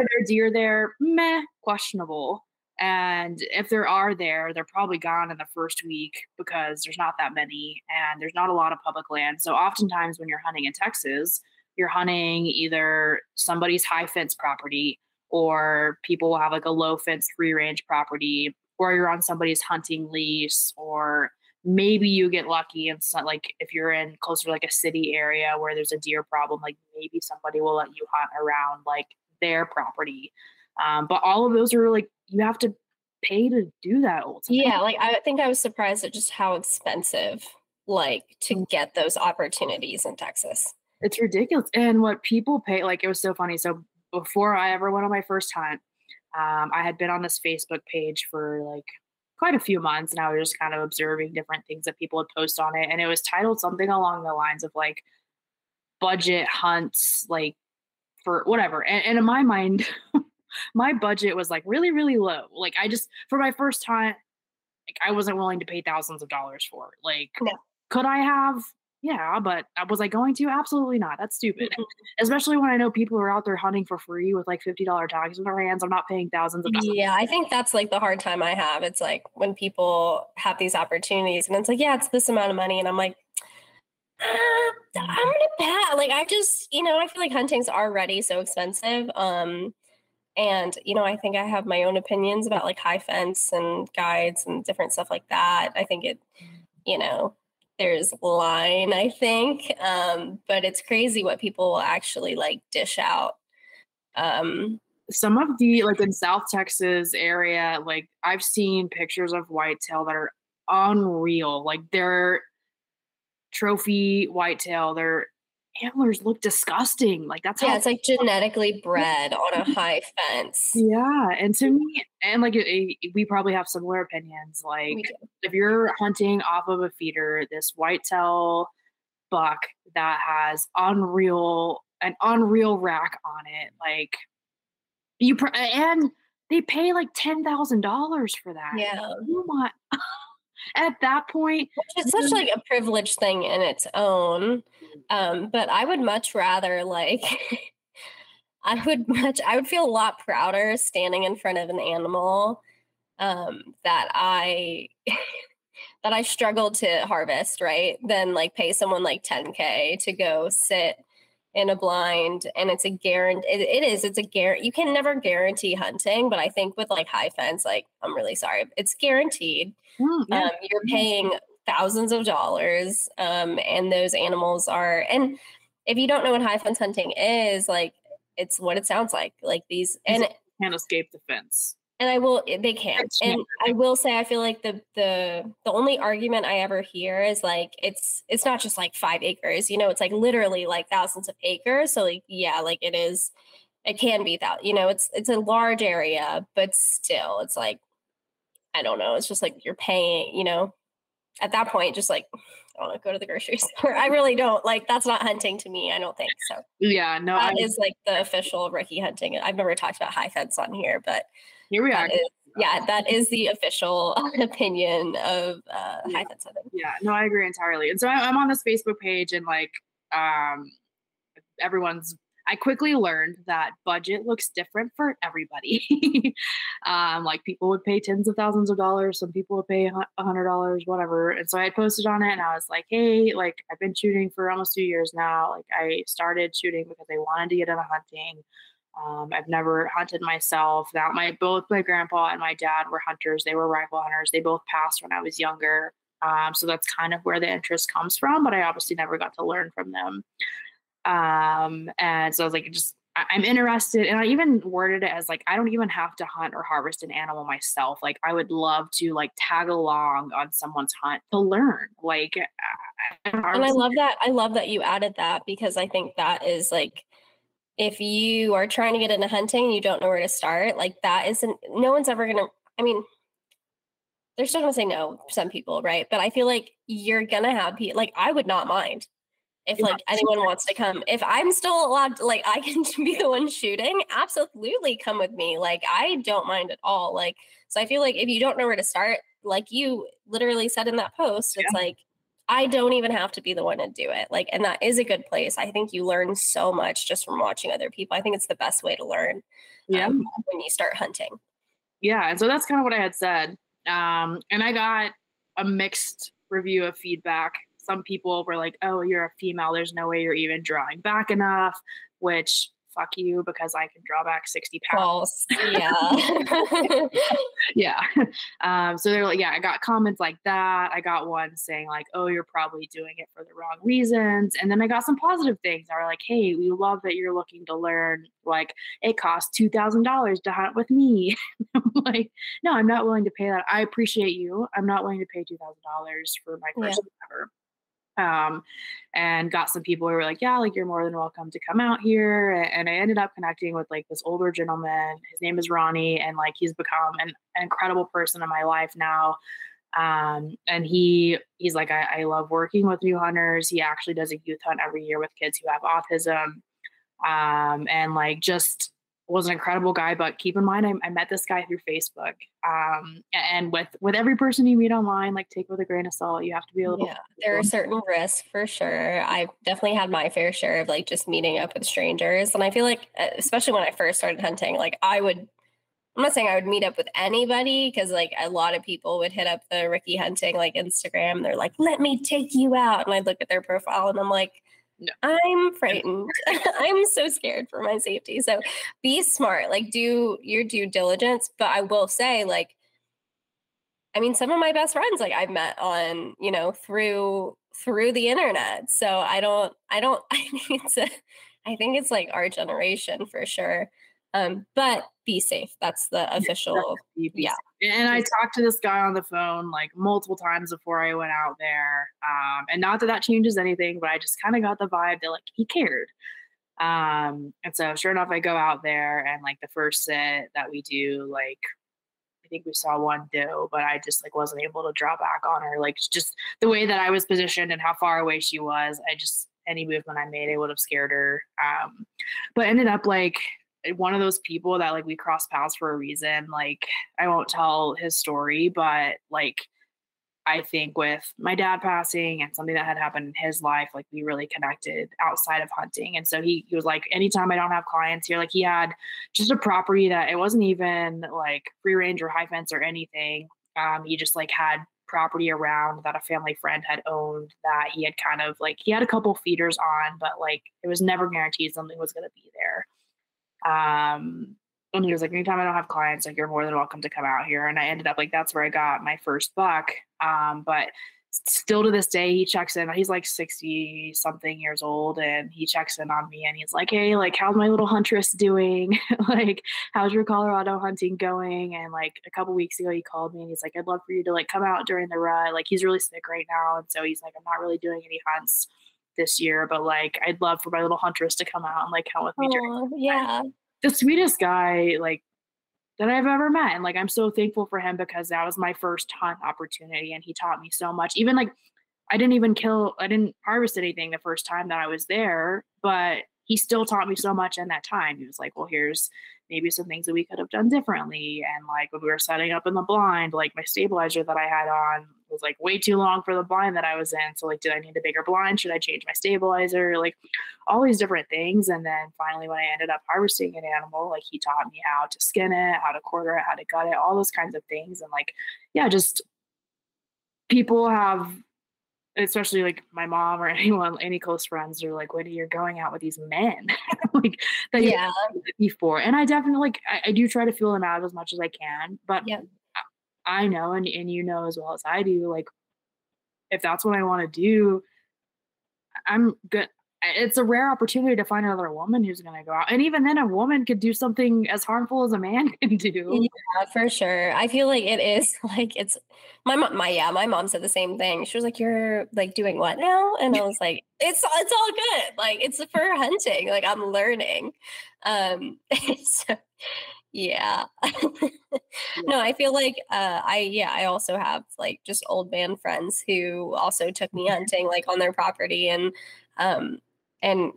are there deer there? Meh, questionable. And if there are there, they're probably gone in the first week because there's not that many and there's not a lot of public land. So oftentimes when you're hunting in Texas, you're hunting either somebody's high fence property or people will have like a low fence free range property or you're on somebody's hunting lease or maybe you get lucky and so, like if you're in closer to like a city area where there's a deer problem like maybe somebody will let you hunt around like their property um, but all of those are like you have to pay to do that ultimately. yeah, like I think I was surprised at just how expensive like to get those opportunities in Texas. it's ridiculous and what people pay like it was so funny so before i ever went on my first hunt um, i had been on this facebook page for like quite a few months and i was just kind of observing different things that people would post on it and it was titled something along the lines of like budget hunts like for whatever and, and in my mind my budget was like really really low like i just for my first time, like i wasn't willing to pay thousands of dollars for it like No. could i have yeah but was i going to absolutely not that's stupid especially when i know people are out there hunting for free with like $50 tags in their hands i'm not paying thousands of dollars Yeah, I think that's like the hard time I have. It's like when people have these opportunities and it's like, yeah, it's this amount of money. And I'm like, uh, I'm gonna pass. Like I just, you know, I feel like hunting's already so expensive. Um, and you know, I think I have my own opinions about like high fence and guides and different stuff like that. I think it, you know, there's line, I think. Um, but it's crazy what people will actually like dish out. Um, some of the like in south texas area like i've seen pictures of whitetail that are unreal like they're trophy whitetail their antlers look disgusting like that's yeah, how it's like genetically bred on a high fence. yeah and to mm. me and like it, it- we probably have similar opinions like if you're hunting off of a feeder, this whitetail buck that has unreal an unreal rack on it, like you pr- and they pay like ten thousand dollars for that. Yeah. Oh you want at that point. It's such like a privileged thing in its own. Um, but I would much rather like I would much I would feel a lot prouder standing in front of an animal um that I that I struggled to harvest, right? Than like pay someone like 10k to go sit in a blind and it's a guarantee it, it is it's a guarantee you can never guarantee hunting but i think with like high fence like i'm really sorry it's guaranteed Mm, yeah. um, you're paying thousands of dollars um, and those animals are and if you don't know what high fence hunting is like it's what it sounds like like these and can't escape the fence. and I will eh, they can. It's And I will say I feel like the the the only argument I ever hear is like it's it's not just like 5 acres, you know, it's like literally like thousands of acres. So like yeah, like it is it can be that, you know, it's it's a large area, but still it's like I don't know, it's just like you're paying, you know, at that point just like I want to go to the grocery store. I really don't like that's not hunting to me. I don't think so. Yeah, no, That is like the official Ricky hunting. I've never talked about high fence on here, but here we are. is, yeah, that is the official opinion of uh, Yeah. high fence hunting. Yeah, no, I agree entirely. And so I, I'm on this Facebook page, and like, um, everyone's. I quickly learned that budget looks different for everybody. um, like people would pay tens of thousands of dollars, some people would pay a hundred dollars, whatever. And so I posted on it, and I was like, "Hey, like I've been shooting for almost two years now. Like I started shooting because I wanted to get into hunting. Um, I've never hunted myself. That my both my grandpa and my dad were hunters. They were rifle hunters. They both passed when I was younger. Um, so that's kind of where the interest comes from. But I obviously never got to learn from them. Um, and so I was like, just I'm interested, and I even worded it as like I don't even have to hunt or harvest an animal myself. Like I would love to like tag along on someone's hunt to learn. Like, And I love that. I love that you added that because I think that is like, if you are trying to get into hunting and you don't know where to start, like that isn't. No one's ever gonna. I mean, they're still gonna say no. Some people, right? But I feel like you're gonna have people. Like I would not mind if Yeah. like anyone wants to come. If I'm still allowed, to, like I can be the one shooting. Absolutely, come with me. Like I don't mind at all. Like so, I feel like if you don't know where to start, like you literally said in that post, it's like I don't even have to be the one to do it. Like, and that is a good place. I think you learn so much just from watching other people. I think it's the best way to learn yeah. um, when you start hunting. yeah and so that's kind of what i had said um and i got a mixed review of feedback some people were like oh you're a female there's no way you're even drawing back enough which fuck you because i can draw back 60 pounds. False. Yeah. yeah. Um so they're like yeah i got comments like that. I got one saying like oh you're probably doing it for the wrong reasons. And then i got some positive things that are like hey we love that you're looking to learn like it costs $2000 to hunt with me. Like no i'm not willing to pay that. I appreciate you. I'm not willing to pay $2000 for my Yeah. first ever um and got some people who were like yeah like you're more than welcome to come out here. And i ended up connecting with like this older gentleman. His name is ronnie and like he's become an, an incredible person in my life now. Um and he he's like I, I love working with new hunters. He actually does a youth hunt every year with kids who have autism. Um and like just was an incredible guy but keep in mind I, I met this guy through facebook um and with with every person you meet online like take with a grain of salt you have to be a little yeah. There are certain risks for sure. I've definitely had my fair share of like just meeting up with strangers. And I feel like, especially when I first started hunting, like I would, I'm not saying I would meet up with anybody because like a lot of people would hit up the Ricky Hunting like Instagram. They're like, let me take you out. And I'd look at their profile and I'm like, No. I'm frightened. I'm so scared for my safety. So be smart, like do your due diligence. But I will say, like, I mean, some of my best friends, like I've met on, you know, through through the internet. So I don't, I don't, I need to, I think it's like our generation for sure. Um, but be safe. That's the official. be- Yeah. safe. And I talked to this guy on the phone like multiple times before I went out there. Um, and not that that changes anything, but I just kind of got the vibe that like he cared. Um, and so sure enough, I go out there and like the first set that we do, like I think we saw one doe, but I just like wasn't able to draw back on her. Like just the way that I was positioned and how far away she was, I just any movement I made, I would have scared her. Um, but ended up like one of those people that like we crossed paths for a reason. Like I won't tell his story, but like I think with my dad passing and something that had happened in his life, like we really connected outside of hunting. And so he, he was like, anytime I don't have clients here, like he had just a property that it wasn't even like free range or high fence or anything. Um, he just like had property around that a family friend had owned that he had kind of like he had a couple feeders on, but like it was never guaranteed something was gonna be there. Um and he was like, anytime I don't have clients, like you're more than welcome to come out here. And I ended up like that's where I got my first buck. Um, but still to this day he checks in. He's like 60 something years old and he checks in on me and he's like hey like how's my little huntress doing? Like how's your colorado hunting going? And like a couple weeks ago he called me and he's like i'd love for you to like come out during the rut. Like he's really sick right now and so he's like i'm not really doing any hunts this year but like i'd love for my little huntress to come out and like hunt with me during yeah. the sweetest guy like that I've ever met. And like I'm so thankful for him because that was my first hunt opportunity and he taught me so much. Even like I didn't even kill I didn't harvest anything the first time that I was there, but he still taught me so much in that time. He was like, Well, here's maybe some things that we could have done differently. And like when we were setting up in the blind, like my stabilizer that I had on was like way too long for the blind that I was in. So like, did I need a bigger blind? Should I change my stabilizer? Like all these different things. And then finally, when I ended up harvesting an animal, like he taught me how to skin it, how to quarter it, how to gut it, all those kinds of things. And like, yeah, just people have especially like my mom or anyone, any close friends are like, when you're going out with these men, like that Yeah. before. And I definitely like I, I do try to feel them out as much as I can, but Yep. I know and, and you know as well as I do, like if that's what I want to do, I'm good. It's a rare opportunity to find another woman who's going to go out. And even then, a woman could do something as harmful as a man can do. Yeah, for sure. I feel like it is like it's my mom. My yeah, my mom said the same thing. She was like, "You're like doing what now?" And I was like, "It's it's all good. Like it's for hunting. Like I'm learning." Um, so yeah. no, I feel like uh, I yeah I also have like just old man friends who also took me hunting like on their property and um and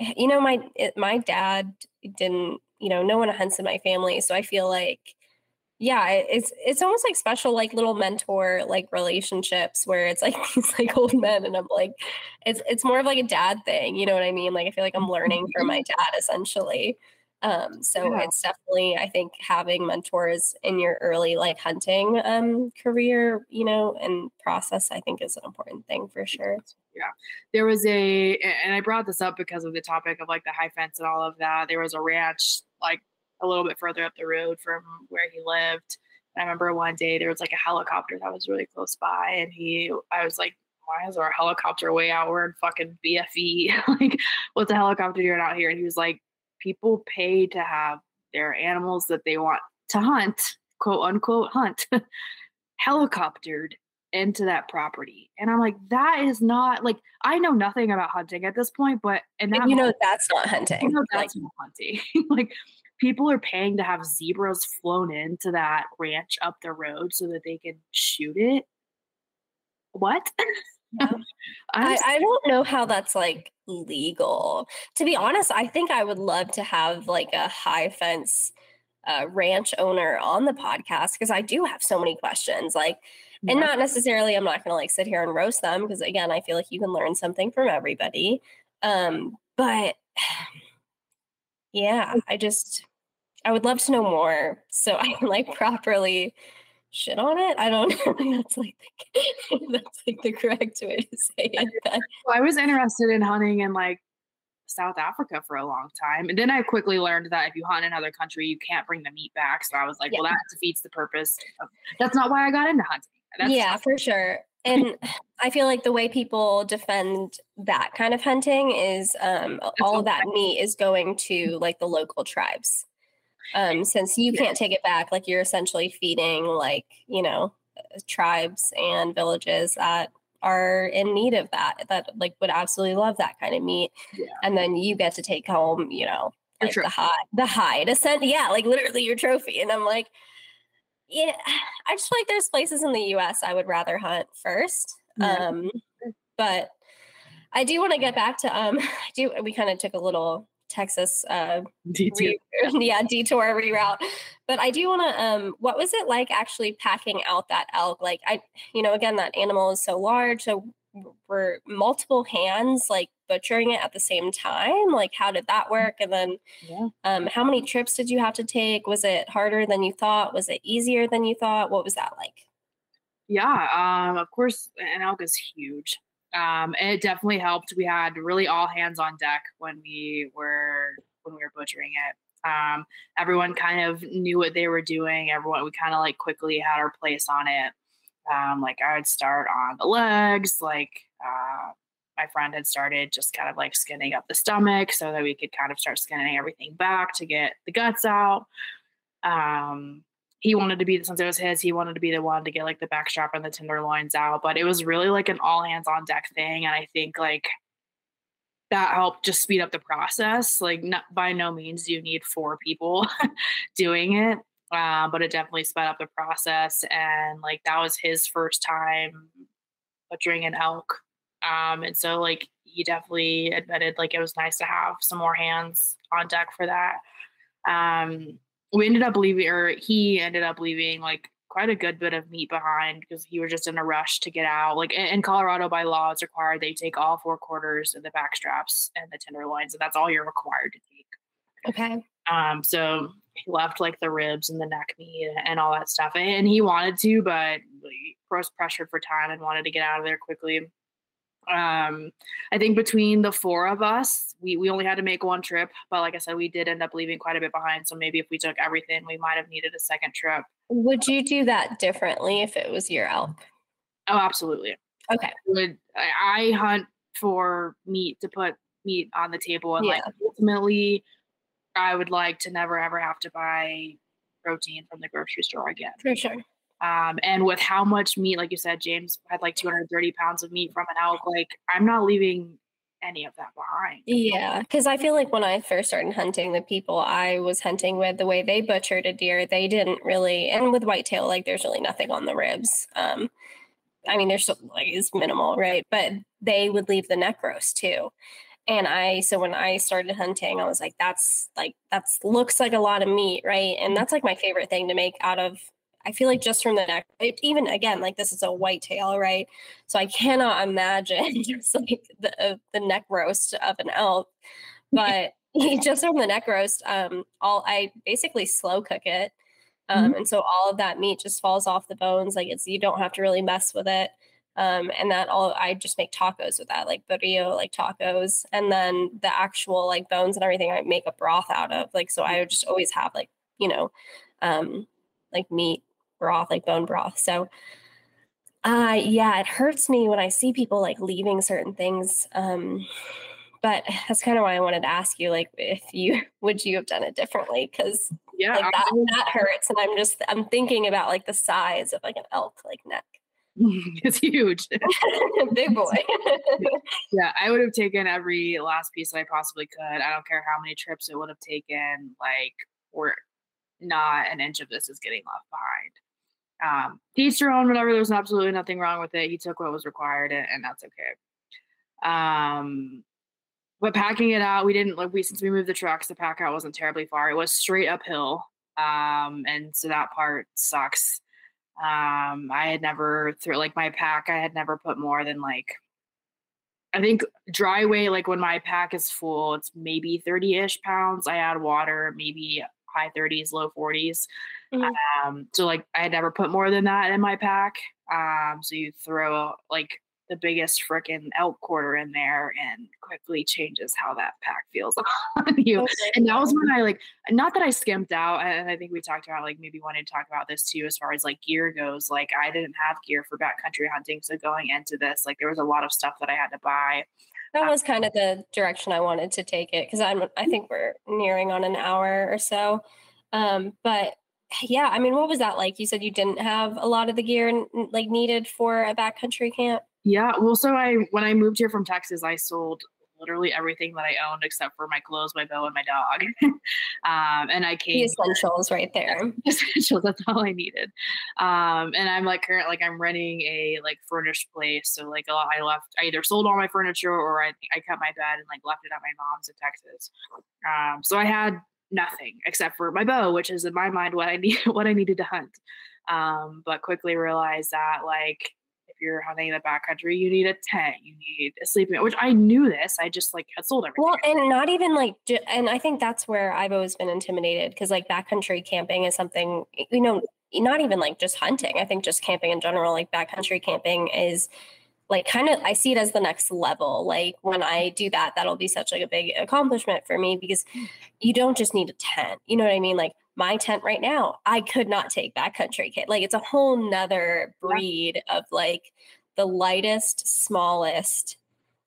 eh, you know my it, my dad didn't you know no one hunts in my family so i feel like yeah it- it's it's almost like special like little mentor like relationships where it's like these like old men and i'm like it's it's more of like a dad thing you know what i mean? Like i feel like i'm learning from my dad essentially um so Yeah. it's definitely i think having mentors in your early like hunting um career you know and process i think is an important thing for sure Yeah. there was a and i brought this up because of the topic of like the high fence and all of that there was a ranch like a little bit further up the road from where he lived and i remember one day there was like a helicopter that was really close by and he i was like why is our helicopter way out we're in fucking bfe like what's a helicopter doing out here and he was like people pay to have their animals that they want to hunt quote unquote hunt helicoptered into that property. And I'm like, that is not like I know nothing about hunting at this point, but and that and you know that's not hunting know like that's not hunting. like people are paying to have zebras flown into that ranch up the road so that they can shoot it. What? I, I don't know how that's like legal. To be honest, I think I would love to have like a high fence uh, ranch owner on the podcast because I do have so many questions. Like, and not necessarily, I'm not going to like sit here and roast them because again, I feel like you can learn something from everybody. Um, but yeah, I just, I would love to know more so I can like properly shit on it. I don't know. that's like the, that's like the correct way to say it. Well, I was interested in hunting in like South Africa for a long time. And then I quickly learned that if you hunt in another country, you can't bring the meat back. So I was like, Yeah. well, that defeats the purpose. Of, that's not why I got into hunting. That's yeah, for sure. And I feel like the way people defend that kind of hunting is um, all of that meat is going to like the local tribes. Um, since you can't take it back, like you're essentially feeding like, you know, uh, tribes and villages that are in need of that, that like would absolutely love that kind of meat. Yeah. And then you get to take home, you know, like the hide, the hide, ascent, yeah, like literally your trophy. And I'm like, yeah, I just feel like there's places in the U.S. I would rather hunt first. Yeah. Um, but I do want to get back to um, I do we kind of took a little Texas uh, detail. re- yeah detour reroute, but I do want to um, what was it like actually packing out that elk? Like I, you know, again that animal is so large, so were multiple hands like butchering it at the same time? Like how did that work? And then Yeah. um, how many trips did you have to take? Was it harder than you thought? Was it easier than you thought? What was that like? Yeah, um, of course, an elk is huge. Um, it definitely helped. We had really all hands on deck when we were when we were butchering it. Um, everyone kind of knew what they were doing. Everyone, we kind of like quickly had our place on it. Um, like I would start on the legs, like uh, my friend had started just kind of like skinning up the stomach so that we could kind of start skinning everything back to get the guts out. Um, he wanted to be the since it was his, he wanted to be the one to get like the backstrap and the tenderloins out. But it was really like an all hands on deck thing. And I think like that helped just speed up the process. Like not, by no means do you need four people doing it. Uh, but it definitely sped up the process. And like that was his first time butchering an elk. Um, and so like he definitely admitted like it was nice to have some more hands on deck for that. Um, we ended up leaving, or he ended up leaving like quite a good bit of meat behind because he was just in a rush to get out. Like in, Colorado, by law, it's required they take all four quarters of the back straps and the tenderloins, and that's all you're required to take. Okay. Um, so he left like the ribs and the neck meat and all that stuff, and he wanted to, but he was pressured for time and wanted to get out of there quickly um i think between the four of us we we only had to make one trip but like i said we did end up leaving quite a bit behind so maybe if we took everything we might have needed a second trip Would you do that differently if it was your elk? oh absolutely Okay. would I, I hunt for meat to put meat on the table and like ultimately i would like to never ever have to buy protein from the grocery store again For sure. Um, and with how much meat like you said james had like 230 pounds of meat from an elk like i'm not leaving any of that behind Yeah, because I feel like when I first started hunting, the people I was hunting with, the way they butchered a deer, they didn't really, and with whitetail, like there's really nothing on the ribs. Um, I mean, there's like is minimal, right? But they would leave the neck roast too. And I, so when I started hunting, I was like, that's like that's looks like a lot of meat, right? And that's like my favorite thing to make out of. I feel like just from the neck, it, even again, like this is a white tail, right? So I cannot imagine just like the uh, the neck roast of an elk, but just from the neck roast, um, all I basically slow cook it, um, and so all of that meat just falls off the bones. Like it's you don't have to really mess with it, um, and that all I just make tacos with that, like burrito, like tacos, and then the actual like bones and everything I make a broth out of. Like so, I would just always have like you know, um, like meat broth, like bone broth. So uh yeah, it hurts me when I see people like leaving certain things. Um but that's kind of why I wanted to ask you like if you would you have done it differently cuz yeah like that that hurts and I'm just I'm thinking about like the size of like an elk like neck. it's huge Big boy. yeah i would have taken every last piece that i possibly could i don't care how many trips it would have taken like we're not an inch of this is getting left behind um to each your own whatever there's absolutely nothing wrong with it. He took what was required and, and that's okay. Um but packing it out we didn't like we since we moved the trucks the pack out wasn't terribly far. It was straight uphill um and so that part sucks. Um i had never through like my pack i had never put more than like i think dry weight like when my pack is full it's maybe 30ish pounds. I add water maybe high 30s low 40s Mhm. um so like i had never put more than that in my pack um so you throw like the biggest freaking elk quarter in there and quickly changes how that pack feels on you Okay. and that was when I like, not that I skimped out, and I think we talked about like maybe wanting to talk about this too, as far as like gear goes. Like, I didn't have gear for backcountry hunting, so going into this, like, there was a lot of stuff that I had to buy. That was kind of the direction I wanted to take it because I'm I think we're nearing on an hour or so. Um, but yeah, I mean, what was that like? You said you didn't have a lot of the gear n- like needed for a backcountry camp. Yeah, well, so I when I moved here from Texas, I sold literally everything that I owned except for my clothes, my bow, and my dog. um, and I The came essentials right there. essentials. That's all I needed. Um, and I'm like current, like I'm renting a like furnished place. So like a lot, I left, I either sold all my furniture or I, I cut my bed and like left it at my mom's in Texas. Um, so I had nothing except for my bow, which is in my mind what I need, what I needed to hunt. Um, but quickly realized that like you're hunting in the backcountry, you need a tent, you need a sleeping, which I knew this. I just like had sold everything. Well, and not even like, and I think that's where I've always been intimidated because like backcountry camping is something, you know, not even like just hunting. I think just camping in general, like backcountry camping is like kind of, I see it as the next level. Like when I do that, that'll be such like a big accomplishment for me because you don't just need a tent. You know what I mean? Like my tent right now, I could not take backcountry kit. Like it's a whole nother breed of like the lightest, smallest,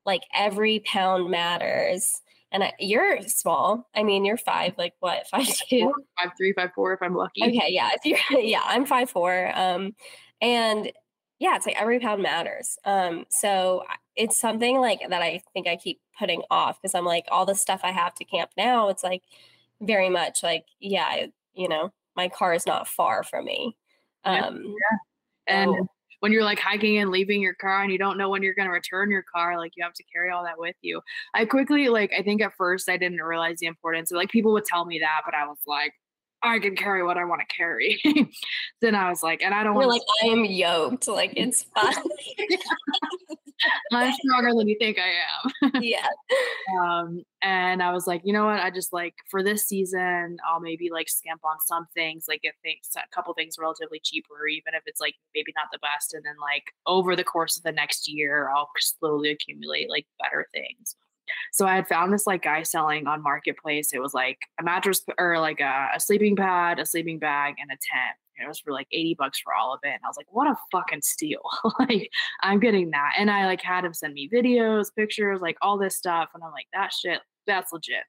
like every pound matters. And I, you're small. I mean, you're five, like what, five two, five three, five four, if I'm lucky. Okay, yeah, if you're, yeah, I'm five four. Um, and yeah, it's like every pound matters. Um, so it's something like that. I think I keep putting off because I'm like all the stuff I have to camp now. It's like very much like yeah, you know, my car is not far from me. Um, yeah. And so, when you're like hiking and leaving your car and you don't know when you're going to return your car, like you have to carry all that with you. I quickly, like, I think at first I didn't realize the importance. Like people would tell me that, but I was like, I can carry what I want to carry. then I was like, and I don't want to like I am yoked. Like it's fine. I'm stronger than you think I am. yeah. Um, and I was like, you know what? I just like for this season, I'll maybe like skimp on some things, like get things, a couple things relatively cheaper, even if it's like maybe not the best. And then like over the course of the next year, I'll slowly accumulate like better things. So I had found this like guy selling on marketplace. It was like a mattress or like a, a sleeping pad, a sleeping bag, and a tent. it was for like 80 bucks for all of it. And I was like, what a fucking steal. like I'm getting that. And I like had him send me videos, pictures, like all this stuff. And I'm like, that shit, that's legit.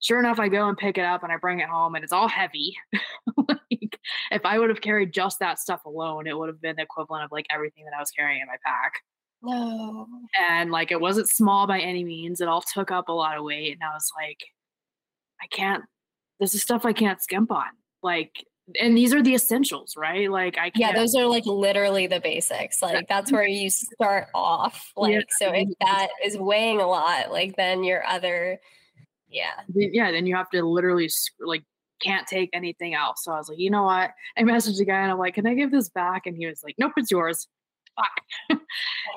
Sure enough, I go and pick it up and I bring it home and it's all heavy. like if I would have carried just that stuff alone, it would have been the equivalent of like everything that I was carrying in my pack. No. And like it wasn't small by any means. It all took up a lot of weight. And I was like, I can't, this is stuff I can't skimp on. Like, and these are the essentials, right? Like I can't. Yeah, those are like literally the basics. Like that's where you start off. Like, yeah. so if that is weighing a lot, like then your other, yeah. Yeah, then you have to literally like can't take anything else. So I was like, you know what? I messaged the guy and I'm like, can I give this back? And he was like, nope, it's yours fuck.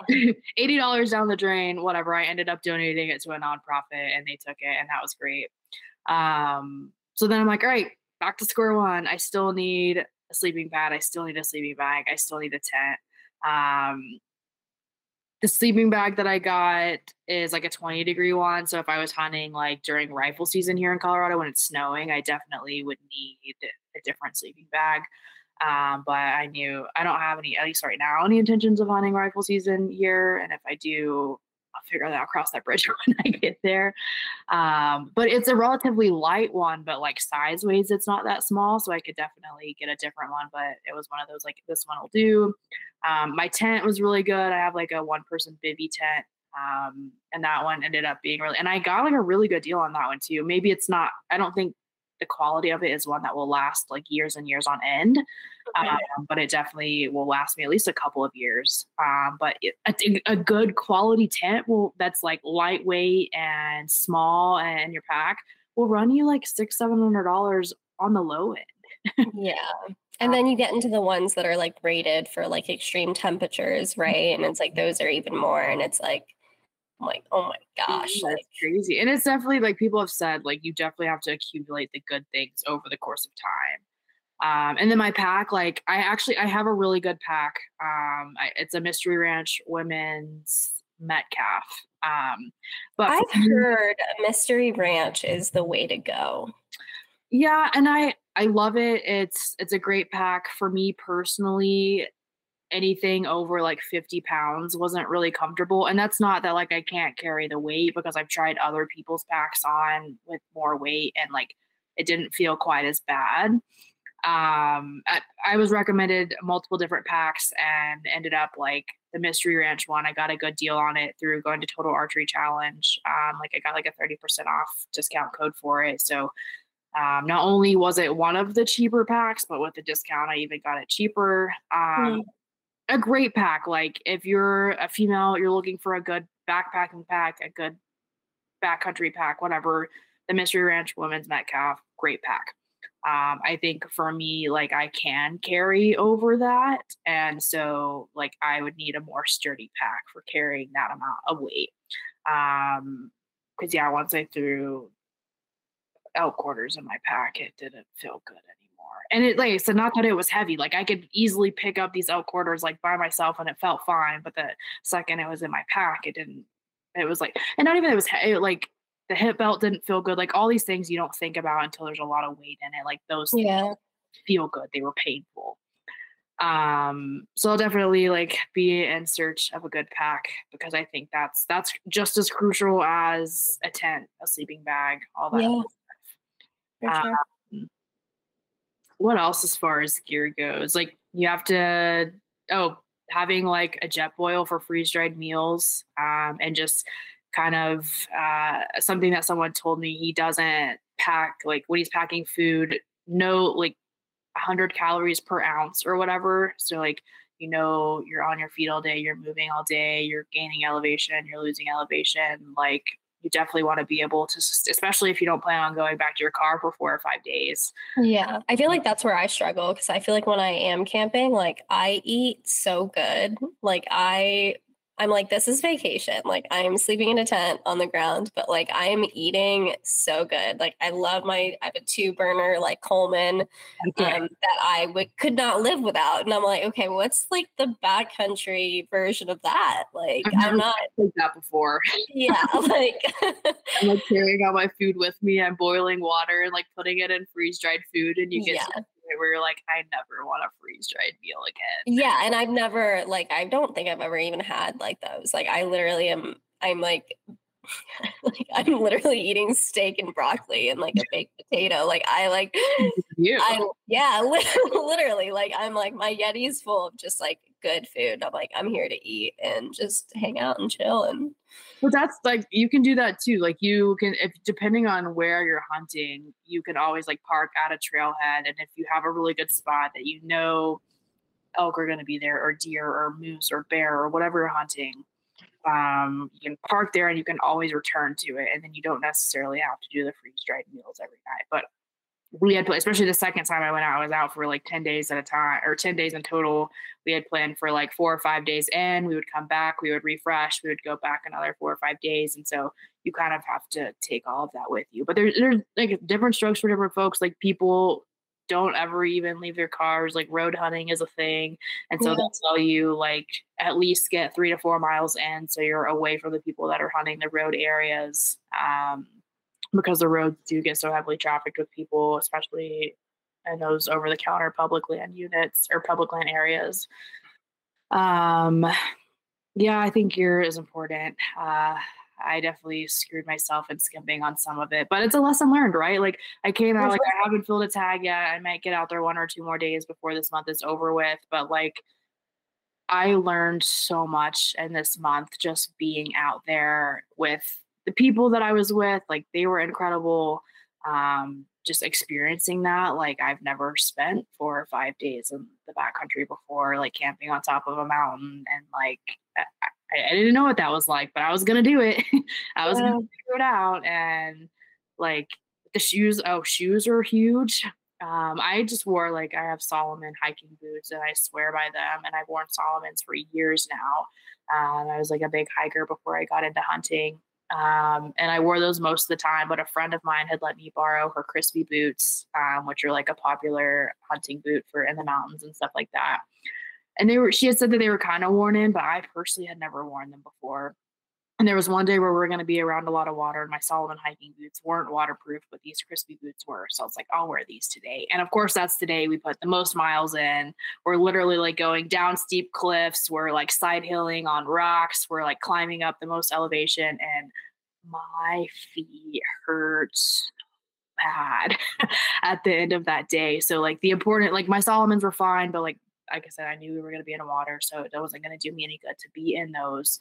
$80 down the drain, whatever. I ended up donating it to a nonprofit and they took it and that was great. Um, so then I'm like, all right, back to square one. I still need a sleeping pad. I still need a sleeping bag. I still need a tent. Um, the sleeping bag that I got is like a 20 degree one. So if I was hunting like during rifle season here in Colorado when it's snowing, I definitely would need a different sleeping bag. Um, but I knew I don't have any, at least right now, any intentions of hunting rifle season here. And if I do, I'll figure that I'll cross that bridge when I get there. Um, but it's a relatively light one, but like size ways, it's not that small. So I could definitely get a different one. But it was one of those like this one will do. Um, my tent was really good. I have like a one person bivy tent. Um, and that one ended up being really, and I got like a really good deal on that one too. Maybe it's not, I don't think the quality of it is one that will last like years and years on end. Okay. Um, but it definitely will last me at least a couple of years. Um, but it, a, a, good quality tent will that's like lightweight and small and your pack will run you like six seven hundred dollars on the low end. yeah. And then you get into the ones that are like rated for like extreme temperatures, right? And it's like those are even more. And it's like I'm like, oh my gosh, that's like, crazy. And it's definitely like people have said, like you definitely have to accumulate the good things over the course of time. Um, and then my pack, like I actually I have a really good pack. Um, I, it's a Mystery Ranch Women's Metcalf. Um, but I've heard Mystery Ranch is the way to go. Yeah, and I I love it. It's it's a great pack for me personally anything over like 50 pounds wasn't really comfortable. And that's not that like I can't carry the weight because I've tried other people's packs on with more weight and like it didn't feel quite as bad. Um, I, I was recommended multiple different packs and ended up like the Mystery Ranch one. I got a good deal on it through going to Total Archery Challenge. Um, like I got like a 30% off discount code for it. So um, not only was it one of the cheaper packs, but with the discount, I even got it cheaper. Um, mm a great pack. Like if you're a female, you're looking for a good backpacking pack, a good backcountry pack, whatever. The Mystery Ranch Women's Metcalf, great pack. Um, I think for me, like I can carry over that, and so like I would need a more sturdy pack for carrying that amount of weight. Um, because yeah, once I threw elk quarters in my pack, it didn't feel good anymore and it like I said, not that it was heavy. Like I could easily pick up these elk quarters like by myself and it felt fine. But the second it was in my pack, it didn't. It was like, and not even it was it, like the hip belt didn't feel good. Like all these things you don't think about until there's a lot of weight in it. Like those Yeah. feel good. They were painful. Um, so I'll definitely like be in search of a good pack because I think that's that's just as crucial as a tent, a sleeping bag, all that. Yeah. Sure. What else as far as gear goes? Like you have to oh, having like a Jetboil for freeze dried meals, um, and just kind of uh something that someone told me he doesn't pack like when he's packing food, no like 100 calories per ounce or whatever. So like you know you're on your feet all day, you're moving all day, you're gaining elevation, you're losing elevation. Like you definitely want to be able to, especially if you don't plan on going back to your car for four or five days. Yeah, I feel like that's where I struggle because I feel like when I am camping, like I eat so good. Like I I'm like this is vacation. Like I'm sleeping in a tent on the ground, but like I'm eating so good. Like I love my I have a two burner like Coleman Okay. um, that I would could not live without. And I'm like, okay, what's like the backcountry version of that? Like I've I'm not Like that before. yeah, like I'm like carrying out my food with me. I'm boiling water and like putting it in freeze dried food, and you get Yeah. Point where you're like, I never want a freeze dried meal again. Yeah, and I've never like I don't think I've ever even had like those. Like I literally am I'm like like I'm literally eating steak and broccoli and like a baked potato. Like I like You. I yeah, literally like I'm like my Yeti's full of just like good food. I'm like I'm here to eat and just hang out and chill and But that's like you can do that too. Like you can, if depending on where you're hunting, you can always like park at a trailhead, and if you have a really good spot that you know elk are going to be there, or deer, or moose, or bear, or whatever you're hunting, um, you can park there, and you can always return to it, and then you don't necessarily have to do the freeze dried meals every night. But we had, especially the second time I went out, I was out for like ten days at a time, or ten days in total we had planned for like four or five days in we would come back we would refresh we would go back another four or five days and so you kind of have to take all of that with you but there's there's like different strokes for different folks like people don't ever even leave their cars like road hunting is a thing and so Yeah. they'll tell you like at least get three to four miles in so you're away from the people that are hunting the road areas um, because the roads do get so heavily trafficked with people especially in those over the counter public land units or public land areas. Um, yeah, I think gear is important. Uh, I definitely screwed myself in skimping on some of it, but it's a lesson learned, right? Like I came out, like I haven't filled a tag yet. I might get out there one or two more days before this month is over with, but like I learned so much in this month just being out there with the people that I was with. Like they were incredible. Um, just experiencing that, like I've never spent four or five days in the backcountry before, like camping on top of a mountain, and like I, I- didn't know what that was like, but I was gonna do it. I was gonna figure it out, and like the shoes. Oh, shoes are huge. Um, I just wore like I have Salomon hiking boots, and I swear by them. And I've worn Salomons for years now. Um, I was like a big hiker before I got into hunting, um, and I wore those most of the time. But a friend of mine had let me borrow her Crispi boots, um, which are like a popular hunting boot for in the mountains and stuff like that. And they were, she had said that they were kind of worn in, but I personally had never worn them before. And there was one day where we were going to be around a lot of water, and my Salomon hiking boots weren't waterproof, but these Crispi boots were. So I was like, I'll wear these today. And of course, that's the day we put the most miles in. We're literally like going down steep cliffs. We're like side hilling on rocks. We're like climbing up the most elevation, and my feet hurt bad at the end of that day. So like the important, like my Salomons were fine, but like like I said, I knew we were going to be in water, so it wasn't going to do me any good to be in those.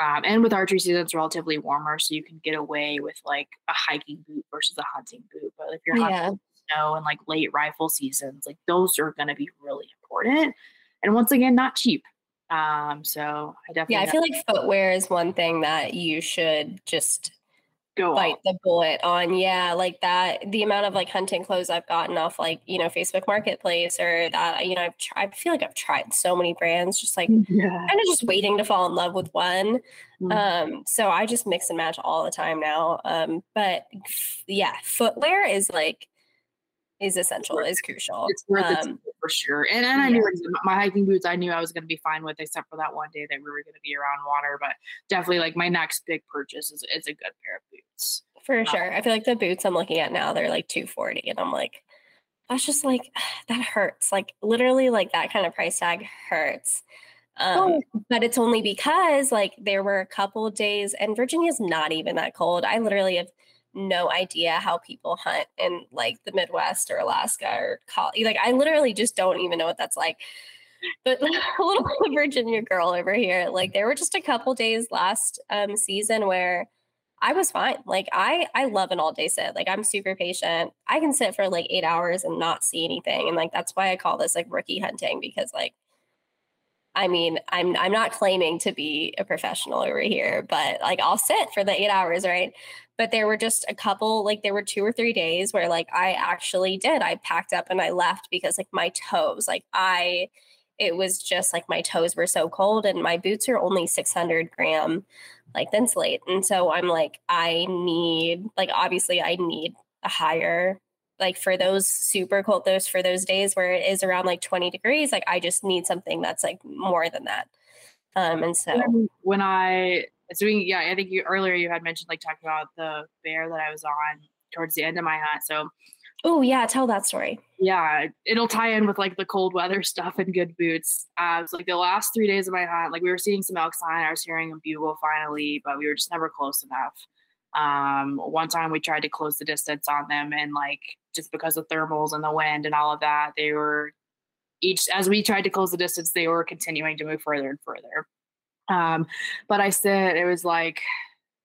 Um, and with archery season, it's relatively warmer, so you can get away with like a hiking boot versus a hunting boot. But if you're hunting Yeah. snow and like late rifle seasons, like those are going to be really important. And once again, not cheap. Um, so I definitely Yeah, I feel like footwear is one thing that you should just go bite on. the bullet on. Yeah, like that. The amount of like hunting clothes I've gotten off like you know Facebook Marketplace or that you know I've tried. I feel like I've tried so many brands, just like Yeah. kind of just waiting to fall in love with one. Mhm. Um, so I just mix and match all the time now. Um, but f- yeah, footwear is like is essential, is crucial. it's worth it Um, for sure. And, and I knew my hiking boots, I knew I was going to be fine with, except for that one day that we were going to be around water. But definitely, like my next big purchase is, is a good pair of boots. For sure. I feel like the boots I'm looking at now, they're like 240 and I'm like, that's just like that hurts. Like literally like that kind of price tag hurts. Um, oh. but it's only because like there were a couple days and Virginia's not even that cold. I literally have no idea how people hunt in like the Midwest or Alaska or like I literally just don't even know what that's like. But a little Virginia girl over here, like there were just a couple days last um, season where I was fine. Like I I love an all day sit. Like I'm super patient. I can sit for like 8 hours and not see anything and like that's why I call this like rookie hunting because like I mean, I'm I'm not claiming to be a professional over here, but like I'll sit for the 8 hours, right? But there were just a couple like there were two or three days where like I actually did. I packed up and I left because like my toes, like I it was just like my toes were so cold and my boots are only 600 gram like Thinsulate. And so I'm like, I need, like, obviously, I need a higher, like, for those super cold, those for those days where it is around like 20 degrees, like, I just need something that's like more than that. Um, and so when I, so we, yeah, I think you earlier you had mentioned like talking about the bear that I was on towards the end of my hunt. So Oh yeah, tell that story. Yeah, it'll tie in with like the cold weather stuff and good boots. Uh, was like the last three days of my hunt, like we were seeing some elk sign. I was hearing a bugle finally, but we were just never close enough. Um, one time we tried to close the distance on them, and like just because of thermals and the wind and all of that, they were each as we tried to close the distance, they were continuing to move further and further. Um, but I said it was like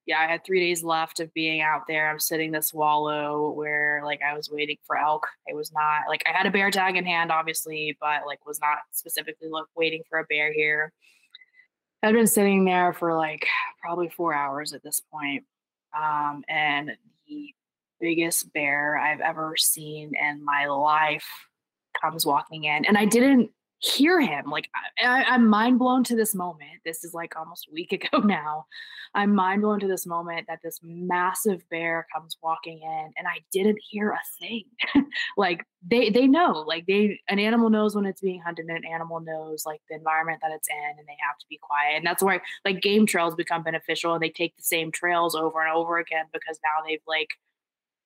yeah, I had three days left of being out there. I'm sitting this wallow where like I was waiting for elk. It was not like I had a bear tag in hand, obviously, but like was not specifically look waiting for a bear here. I'd been sitting there for like probably four hours at this point. Um, and the biggest bear I've ever seen in my life comes walking in. And I didn't hear him. Like I, am mind blown to this moment. This is like almost a week ago now. I'm mind blown to this moment that this massive bear comes walking in, and I didn't hear a thing. like they they know, like they an animal knows when it's being hunted, and an animal knows like the environment that it's in, and they have to be quiet. And that's why like game trails become beneficial, and they take the same trails over and over again because now they've like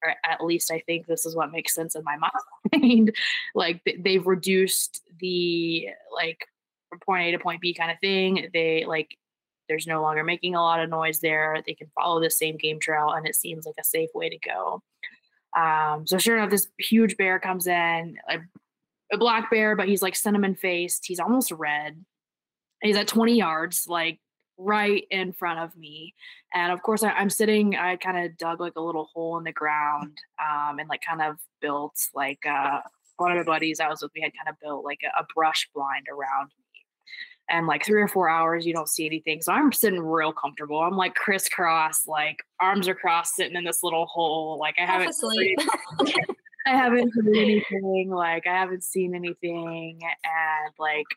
or at least I think this is what makes sense in my mind. like they've reduced the like from point A to point B kind of thing. They like there's no longer making a lot of noise there. They can follow the same game trail, and it seems like a safe way to go. Um, so sure enough, this huge bear comes in, a, a black bear, but he's like cinnamon faced. He's almost red. He's at 20 yards, like right in front of me. And of course, I, am sitting, I kind of dug like a little hole in the ground um, and like kind of built like uh, one of my buddies I was with, we had kind of built like a, a brush blind around me. And like three or four hours, you don't see anything. So I'm sitting real comfortable. I'm like crisscross, like arms are crossed, sitting in this little hole. Like I haven't I haven't heard anything. Like I haven't seen anything. And like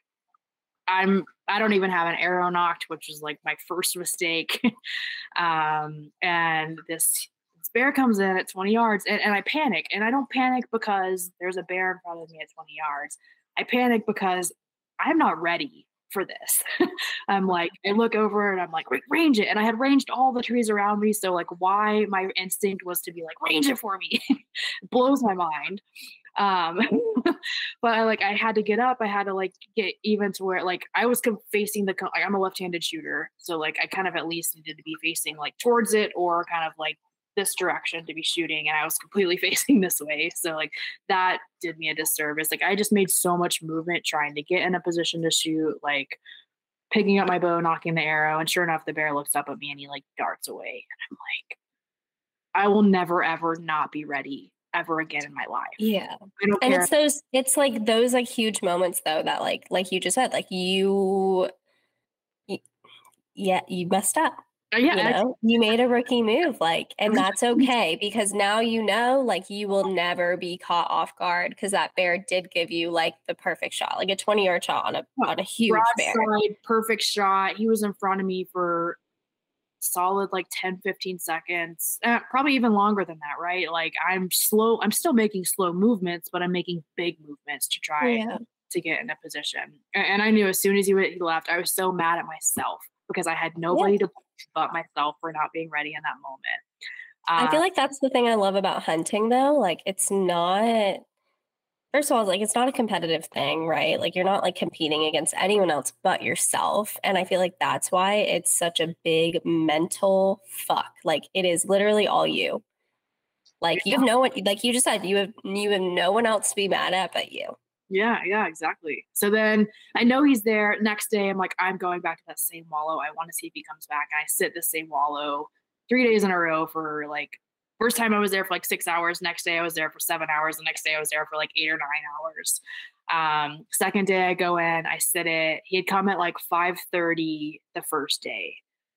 I'm I don't even have an arrow nocked, which was like my first mistake. um, and this, this bear comes in at 20 yards and, and I panic. And I don't panic because there's a bear in front of me at 20 yards. I panic because I'm not ready for this. I'm like, I look over and I'm like, range it. And I had ranged all the trees around me. So like why my instinct was to be like, range it for me. blows my mind. Um, but I like I had to get up. I had to like get even to where like I was facing the. I'm a left-handed shooter, so like I kind of at least needed to be facing like towards it or kind of like this direction to be shooting and I was completely facing this way. So like that did me a disservice. Like I just made so much movement trying to get in a position to shoot, like picking up my bow, nocking the arrow, and sure enough the bear looks up at me and he like darts away. And I'm like, I will never ever not be ready ever again in my life. Yeah. and care. it's those it's like those like huge moments though that like like you just said, like you, you yeah, you messed up. Uh, yeah, you know, you made a rookie move, like, and that's okay because now you know, like, you will never be caught off guard because that bear did give you like the perfect shot, like a twenty yard shot on a on a huge bear. perfect shot. He was in front of me for solid like 10 15 seconds uh, probably even longer than that right like i'm slow i'm still making slow movements but i'm making big movements to try yeah. to get in a position and, i knew as soon as he, he left i was so mad at myself because i had nobody yeah. to but myself for not being ready in that moment I feel Uh, like that's the thing I love about hunting though. Like it's not first of all, like it's not a competitive thing, right? Like you're not like competing against anyone else but yourself. And I feel like that's why it's such a big mental fuck. Like it is literally all you. Like you have no one like you just said, you have you have no one else to be mad at but you. Yeah, yeah, exactly. So then I know he's there. Next day, I'm like, I'm going back to that same wallow. I want to see if he comes back. And I sit the same wallow three days in a row for like first time I was there for like six hours. Next day I was there for seven hours. The next day I was there for like eight or nine hours. Um, second day I go in, I sit it. He had come at like 5:30 the first day.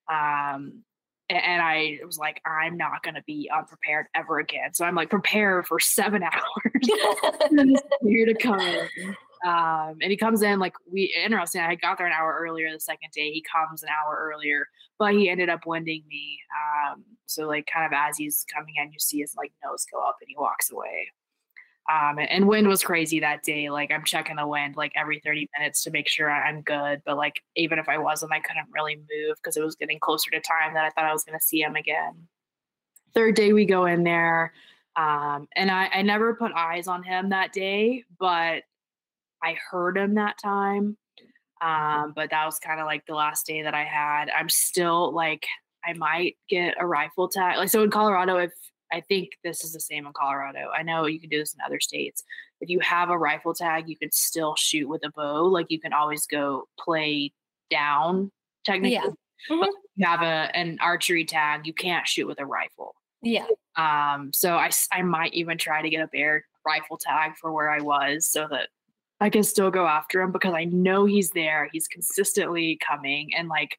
Um, and I was like, I'm not gonna be unprepared ever again. So I'm like, prepare for seven hours here to come. Um, and he comes in like we interesting. I got there an hour earlier the second day. He comes an hour earlier, but he ended up winding me. Um, so like kind of as he's coming in, you see his like nose go up and he walks away. Um, and, and wind was crazy that day. Like I'm checking the wind like every 30 minutes to make sure I'm good. But like even if I wasn't, I couldn't really move because it was getting closer to time that I thought I was gonna see him again. Third day we go in there. Um, and I, I never put eyes on him that day, but I heard him that time. Um, but that was kind of like the last day that I had. I'm still like, I might get a rifle tag. Like, so in Colorado, if I think this is the same in Colorado, I know you can do this in other states. If you have a rifle tag, you can still shoot with a bow. Like, you can always go play down, technically. Yeah. Mhm. if you have a an archery tag, you can't shoot with a rifle. Yeah. Um, so I I might even try to get a bear rifle tag for where I was so that I can still go after him because I know he's there. He's consistently coming and like,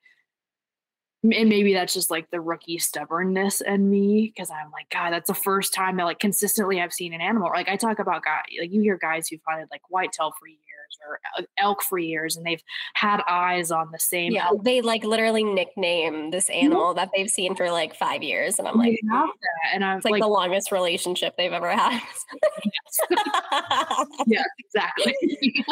and maybe that's just like the rookie stubbornness in me because I'm like, God, that's the first time that like consistently I've seen an animal. Like I talk about guys, like you hear guys who've hunted like whitetail for years or uh, elk for years and they've had eyes on the same Yeah. They like literally nickname this animal that they've seen for like five years. And I'm like. And I'm it's like, like, the longest relationship they've ever had. yeah, exactly.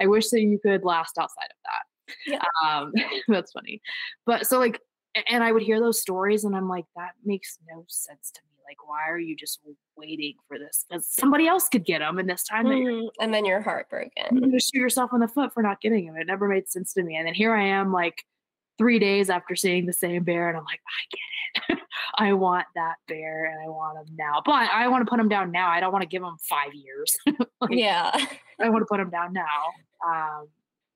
I wish that you could last outside of that. Yeah. Um, that's funny. But so like, and I would hear those stories and I'm like, that makes no sense to me. Like, why are you just waiting for this? Because somebody else could get them, and this time Mhm. and then you're heartbroken. You shoot yourself in the foot for not getting them. It never made sense to me. And then here I am, like three days after seeing the same bear, and I'm like, I get it. I want that bear, and I want him now. But I want to put him down now. I don't want to give him five years. Like, Yeah. I want to put him down now. Um,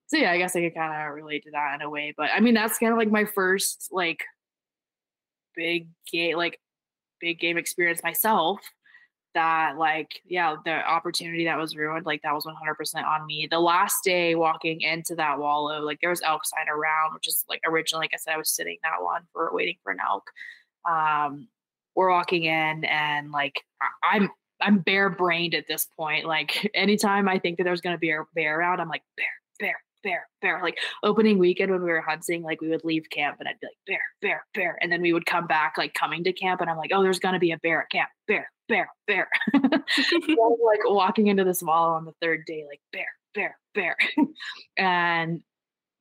so yeah, I guess I could kind of relate to that in a way. But I mean, that's kind of like my first like big game, like big game experience myself. That like yeah, the opportunity that was ruined, like that was 100% on me. The last day walking into that wallow, like there was elk sign around, which is like originally, like I said, I was sitting that one for waiting for an elk. Um, we're walking in and like I'm I'm bear brained at this point. Like anytime I think that there's gonna be a bear around, I'm like bear, bear, bear, bear. Like opening weekend when we were hunting, like we would leave camp and I'd be like bear, bear, bear, and then we would come back like coming to camp and I'm like, oh, there's gonna be a bear at camp, bear, bear, bear. So, like walking into this wall on the third day, like bear, bear, bear, and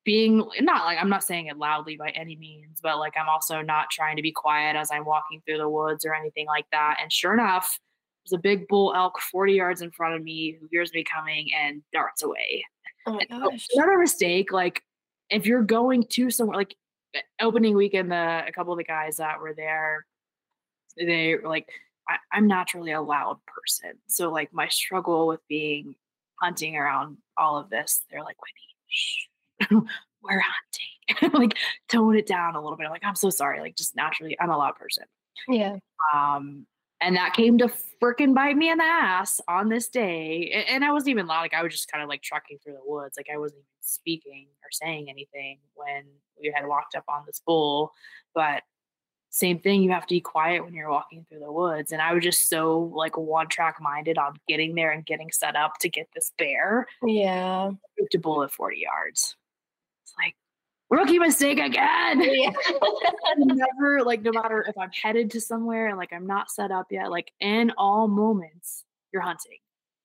being not like I'm not saying it loudly by any means, but like I'm also not trying to be quiet as I'm walking through the woods or anything like that. And sure enough, there's a big bull elk 40 yards in front of me who hears me coming and darts away. Oh my gosh. Another mistake, like if you're going to somewhere like uh, opening weekend, the a couple of the guys that were there, they were like, I, I'm naturally a loud person. So like my struggle with being hunting around all of this, they're like, Whitney, shh, we're hunting. like tone it down a little bit. I'm like, I'm so sorry. Like just naturally, I'm a loud person. Yeah. Um, and that came to freaking bite me in the ass on this day. And I wasn't even loud. Like I was just kind of like trucking through the woods. Like I wasn't even speaking or saying anything when we had walked up on this bull. But same thing, you have to be quiet when you're walking through the woods. And I was just so like one track minded on getting there and getting set up to get this bear. Yeah. Moved a bull at 40 yards. It's like rookie mistake again. Yeah. never like no matter if I'm headed to somewhere and like I'm not set up yet, like in all moments, you're hunting.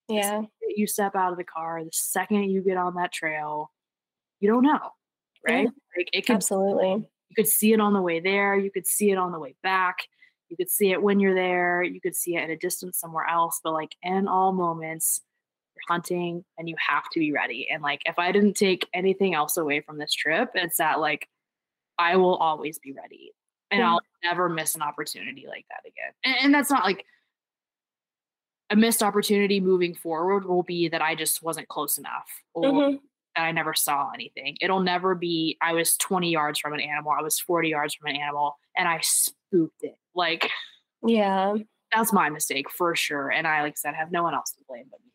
Yeah. You step out of the car, the second you get on that trail, you don't know. Right? Like it could Absolutely. you could see it on the way there, you could see it on the way back. You could see it when you're there, you could see it at a distance somewhere else, but like in all moments, you're hunting and you have to be ready. And like if I didn't take anything else away from this trip, it's that like I will always be ready. And Yeah. I'll never miss an opportunity like that again. And, and that's not like a missed opportunity moving forward will be that I just wasn't close enough or Mhm. that I never saw anything. It'll never be I was 20 yards from an animal, I was 40 yards from an animal, and I spooked it. Like Yeah. that's my mistake for sure. And I, like I said, have no one else to blame but me.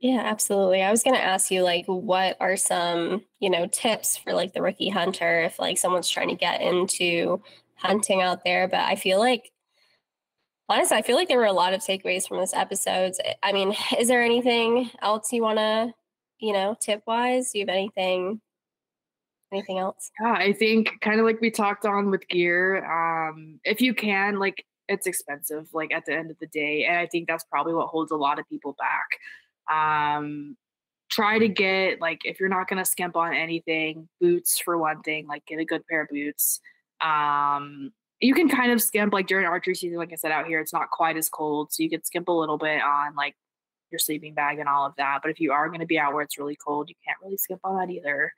Yeah, absolutely. I was going to ask you like what are some, you know, tips for like the rookie hunter if like someone's trying to get into hunting out there, but I feel like honestly, I feel like there were a lot of takeaways from this episode. I mean, is there anything else you want to, you know, tip wise? Do you have anything anything else? Yeah, I think kind of like we talked on with gear, um, if you can, like it's expensive, like at the end of the day. And I think that's probably what holds a lot of people back. Um, try to get like if you're not gonna skimp on anything, boots for one thing, like get a good pair of boots. Um, you can kind of skimp like during archery season, like I said out here, it's not quite as cold, so you can skimp a little bit on like your sleeping bag and all of that. But if you are going to be out where it's really cold, you can't really skimp on that either.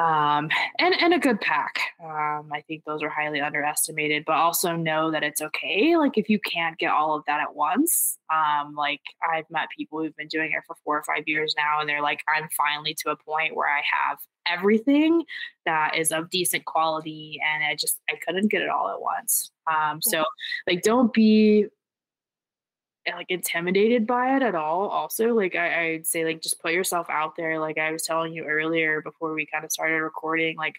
Um, and and a good pack. Um, I think those are highly underestimated, but also know that it's okay. Like if you can't get all of that at once, um, like I've met people who've been doing it for four or five years now, and they're like, I'm finally to a point where I have everything that is of decent quality, and I just I couldn't get it all at once. Um, so like don't be like intimidated by it at all also like I, i'd say like just put yourself out there like i was telling you earlier before we kind of started recording like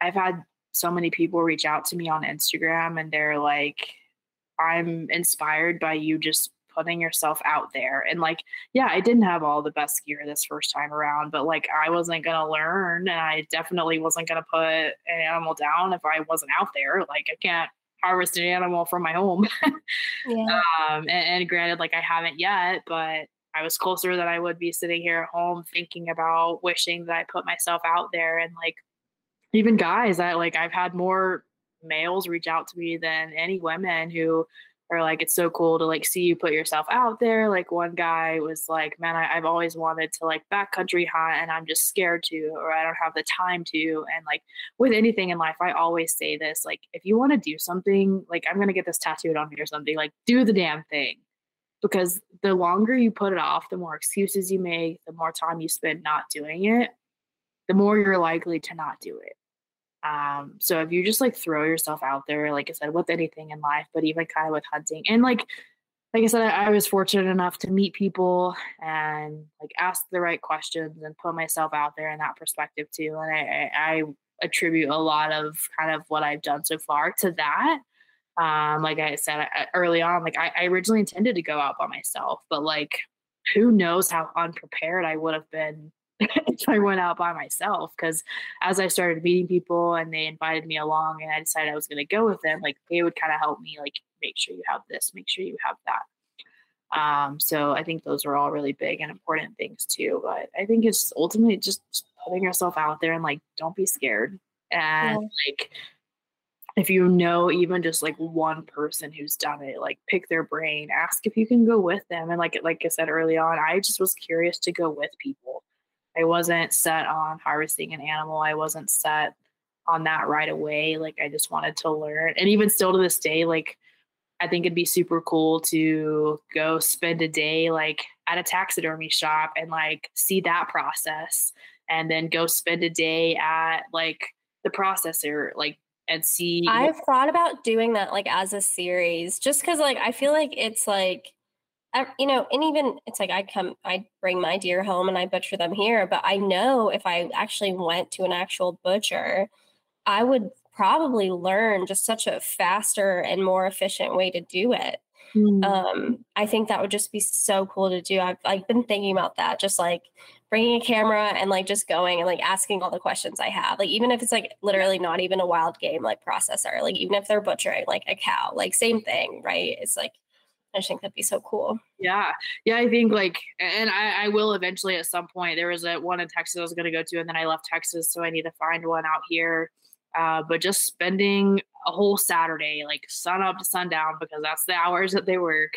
i've had so many people reach out to me on instagram and they're like i'm inspired by you just putting yourself out there. And like yeah i didn't have all the best gear this first time around but like i wasn't gonna learn and i definitely wasn't gonna put an animal down if i wasn't out there like i can't harvest an animal from my home Yeah. um, and, and granted, like I haven't yet, but I was closer than I would be sitting here at home thinking about wishing that I put myself out there. And like, even guys, that like, I've had more males reach out to me than any women who are like, it's so cool to like see you put yourself out there. Like, one guy was like, man, I, I've always wanted to like backcountry hunt and I'm just scared to, or I don't have the time to. And like, with anything in life, I always say this like, if you want to do something, like, I'm to get this tattooed on me or something, like, do the damn thing. Because the longer you put it off, the more excuses you make, the more time you spend not doing it, the more you're likely to not do it. Um, so if you just like throw yourself out there, like I said, with anything in life, but even kind of with hunting, and like like I said, I, I was fortunate enough to meet people and like ask the right questions and put myself out there in that perspective too. And I, I, I attribute a lot of kind of what I've done so far to that. Um, like I said I- early on, like I, I originally intended to go out by myself, but like who knows how unprepared I would have been if I went out by myself. Because as I started meeting people and they invited me along, and I decided I was going to go with them, like they would kind of help me, like make sure you have this, make sure you have that. Um, so I think those are all really big and important things too. But I think it's ultimately just putting yourself out there and like don't be scared. And like if you know even just like one person who's done it, like pick their brain, ask if you can go with them. And like like I said early on, I just was curious to go with people. I wasn't set on harvesting an animal. I wasn't set on that right away. Like I just wanted to learn. And even still to this day, like I think it'd be super cool to go spend a day like at a taxidermy shop and like see that process and then go spend a day at like the processor like and see I've thought about doing that like as a series just because like I feel like it's like I, you know and even it's like I come I bring my deer home and I butcher them here but I know if I actually went to an actual butcher I would probably learn just such a faster and more efficient way to do it. Mm. um i think that would just be so cool to do. I've like been thinking about that just like bringing a camera and like just going and like asking all the questions i have like even if it's like literally not even a wild game like processor like even if they're butchering like a cow like same thing right? It's like i just think that'd be so cool Yeah. Yeah. I think like, and I, I will eventually at some point. There was a one in Texas I was going to go to, and then I left Texas. So I need to find one out here. Uh, but just spending a whole Saturday, like sun up to sundown, because that's the hours that they work.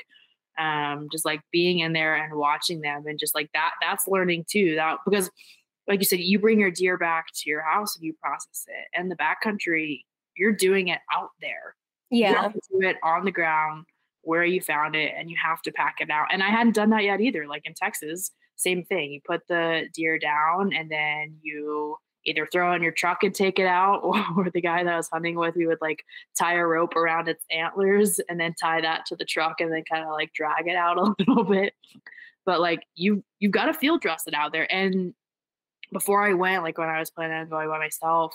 Um, just like being in there and watching them, and just like that, that's learning too. That because, like you said, you bring your deer back to your house and you process it. And the backcountry, you're doing it out there. You Yeah. have to do it on the ground where you found it, and you have to pack it out. And I hadn't done that yet either. Like in Texas, same thing. You put the deer down, and then you either throw in your truck and take it out, or the guy that I was hunting with, we would like tie a rope around its antlers and then tie that to the truck, and then kind of like drag it out a little bit. But like you, you've got to field dress it out there. And before I went, like when I was planning on going by myself,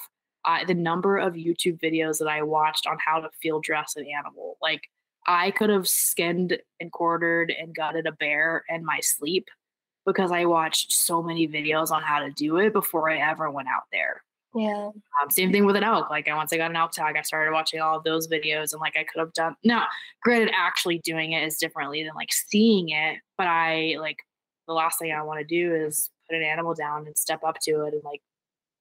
the number of YouTube videos that I watched on how to field dress an animal, like I could have skinned and quartered and gutted a bear in my sleep because I watched so many videos on how to do it before I ever went out there. Yeah. Um, same thing with an elk. Like I once I got an elk tag, I started watching all of those videos and like I could have done now, granted, actually doing it is differently than like seeing it. But I like the last thing I want to do is put an animal down and step up to it and like,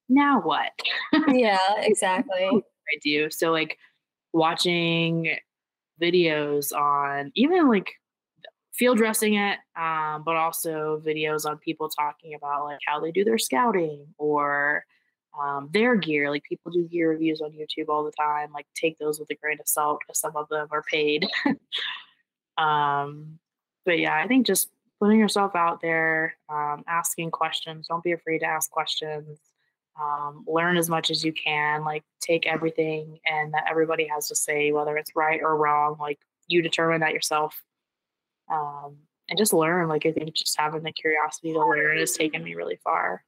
now what? Yeah, exactly. I do. So like watching videos on even like field dressing it, um, but also videos on people talking about like how they do their scouting or um, their gear. Like people do gear reviews on YouTube all the time. Like take those with a grain of salt because some of them are paid. um, but yeah, I think just putting yourself out there, um, asking questions. Don't be afraid to ask questions um, learn as much as you can like take everything and that everybody has to say whether it's right or wrong like you determine that yourself um, and just learn like i think just having the curiosity to learn has taken me really far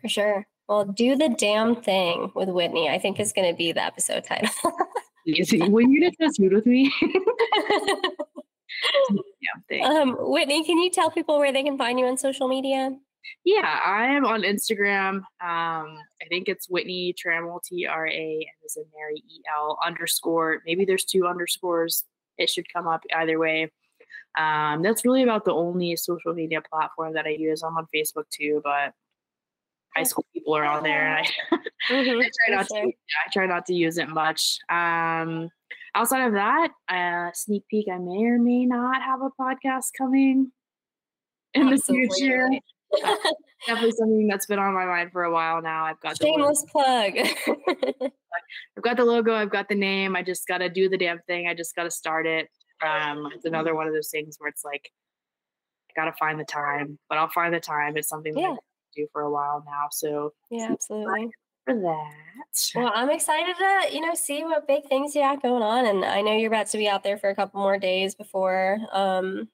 For sure. Well, do the damn thing with Whitney. I think is going to be the episode title. when you did this food with me yeah um, Whitney, can you tell people where they can find you on social media? Yeah i am on instagram um i think it's whitney tramel t-r-a and is in mary e-l underscore maybe there's two underscores it should come up either way um that's really about the only social media platform that i use i'm on facebook too but high school people are on there and i Mhm, I try not to. I try not to use it much. Um, outside of that, uh, sneak peek. I may or may not have a podcast coming in the future. Definitely something that's been on my mind for a while now. I've got the logo, Shameless plug. I've got the logo. I've got the name. I just got to do the damn thing. I just got to start it. Um, it's another one of those things where it's like I got to find the time, but I'll find the time. It's something that Yeah. I do for a while now. So yeah, absolutely. for that, Well, I'm excited to, you know, see what big things you got going on. And I know you're about to be out there for a couple more days before um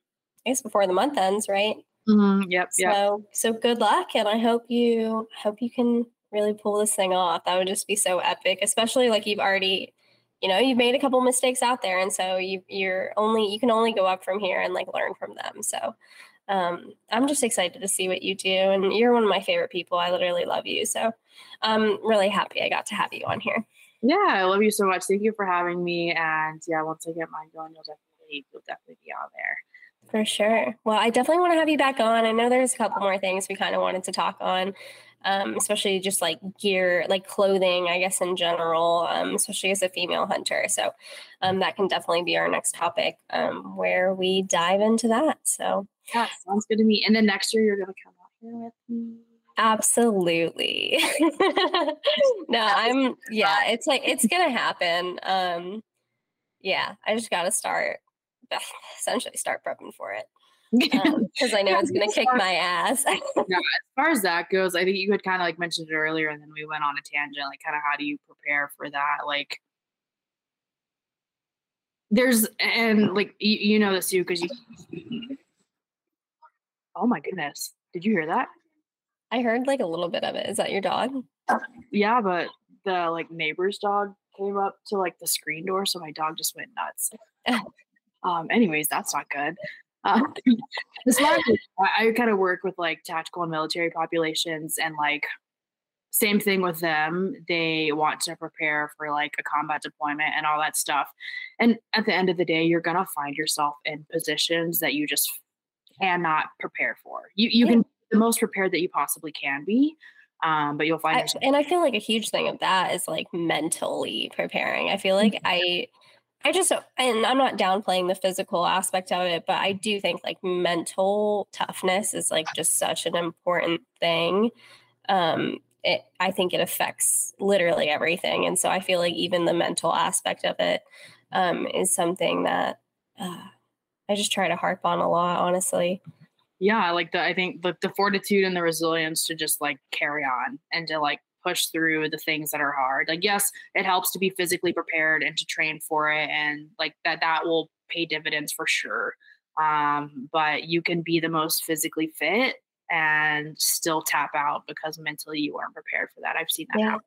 I guess before the month ends, right? Mhm, yep, yep. So so good luck and I hope you hope you can really pull this thing off. That would just be so epic, especially like you've already you know, you've made a couple mistakes out there and so you you're only you can only go up from here and like learn from them. So um, I'm just excited to see what you do, and you're one of my favorite people. I literally love you, so I'm really happy I got to have you on here. Yeah, I love you so much. Thank you for having me. And yeah, once I get mine going, you'll definitely you'll definitely be on there. For sure. Well, I definitely want to have you back on. I know there's a couple more things we kind of wanted to talk on, um, especially just like gear, like clothing, I guess, in general, um, especially as a female hunter. So um, that can definitely be our next topic um, where we dive into that. So Yeah, sounds good to me. And then next year you're gonna come out here with me. absolutely. no, I'm, yeah, it's like, it's going to happen. Um, yeah, I just got to start, essentially start prepping for it. Um, because I know it's going to kick my ass. yeah, As far as that goes, I think you had kind of like mentioned it earlier, and then we went on a tangent. Like, kind of how do you prepare for that? Like, there's and like you, you know this too because you. Oh my goodness! Did you hear that? I heard like a little bit of it. Is that your dog? Yeah, but the like neighbor's dog came up to like the screen door, so my dog just went nuts. Oh. Um, anyways, that's not good. Uh, as far as I, I kind of work with like tactical and military populations, and like same thing with them. They want to prepare for like a combat deployment and all that stuff. And at the end of the day, you're gonna find yourself in positions that you just cannot prepare for. You you Yeah. can be the most prepared that you possibly can be, Um, but you'll find I, and I feel like a huge thing of that is like mentally preparing. I feel like I I just and I'm not downplaying the physical aspect of it, but I do think like mental toughness is like just such an important thing. Um it I think it affects literally everything. And so I feel like even the mental aspect of it um is something that uh, I just try to harp on a lot, honestly. Yeah, like the I think the, the fortitude and the resilience to just like carry on and to like push through the things that are hard. Like yes, it helps to be physically prepared and to train for it and like that that will pay dividends for sure. Um, but you can be the most physically fit and still tap out because mentally you weren't prepared for that. I've seen that yeah. happen.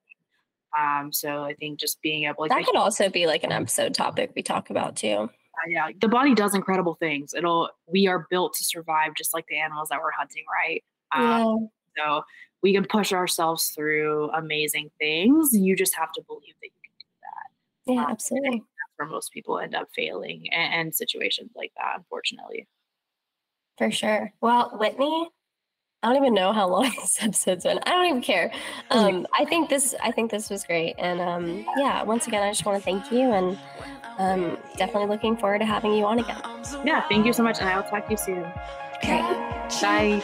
Um, so I think just being able like, that could also be like an episode topic we talk about too. Uh, yeah, the body does incredible things. It'll we are built to survive just like the animals that we're hunting, right? Um, yeah. So we can push ourselves through amazing things. You just have to believe that you can do that. Yeah, um, absolutely. That's where most people end up failing and, and situations like that, unfortunately. For sure. Well, Whitney, I don't even know how long this episode's been. I don't even care. Um, I think this. I think this was great, and um, yeah. Once again, I just want to thank you, and um, definitely looking forward to having you on again. Yeah, thank you so much, and I will talk to you soon. Okay, bye.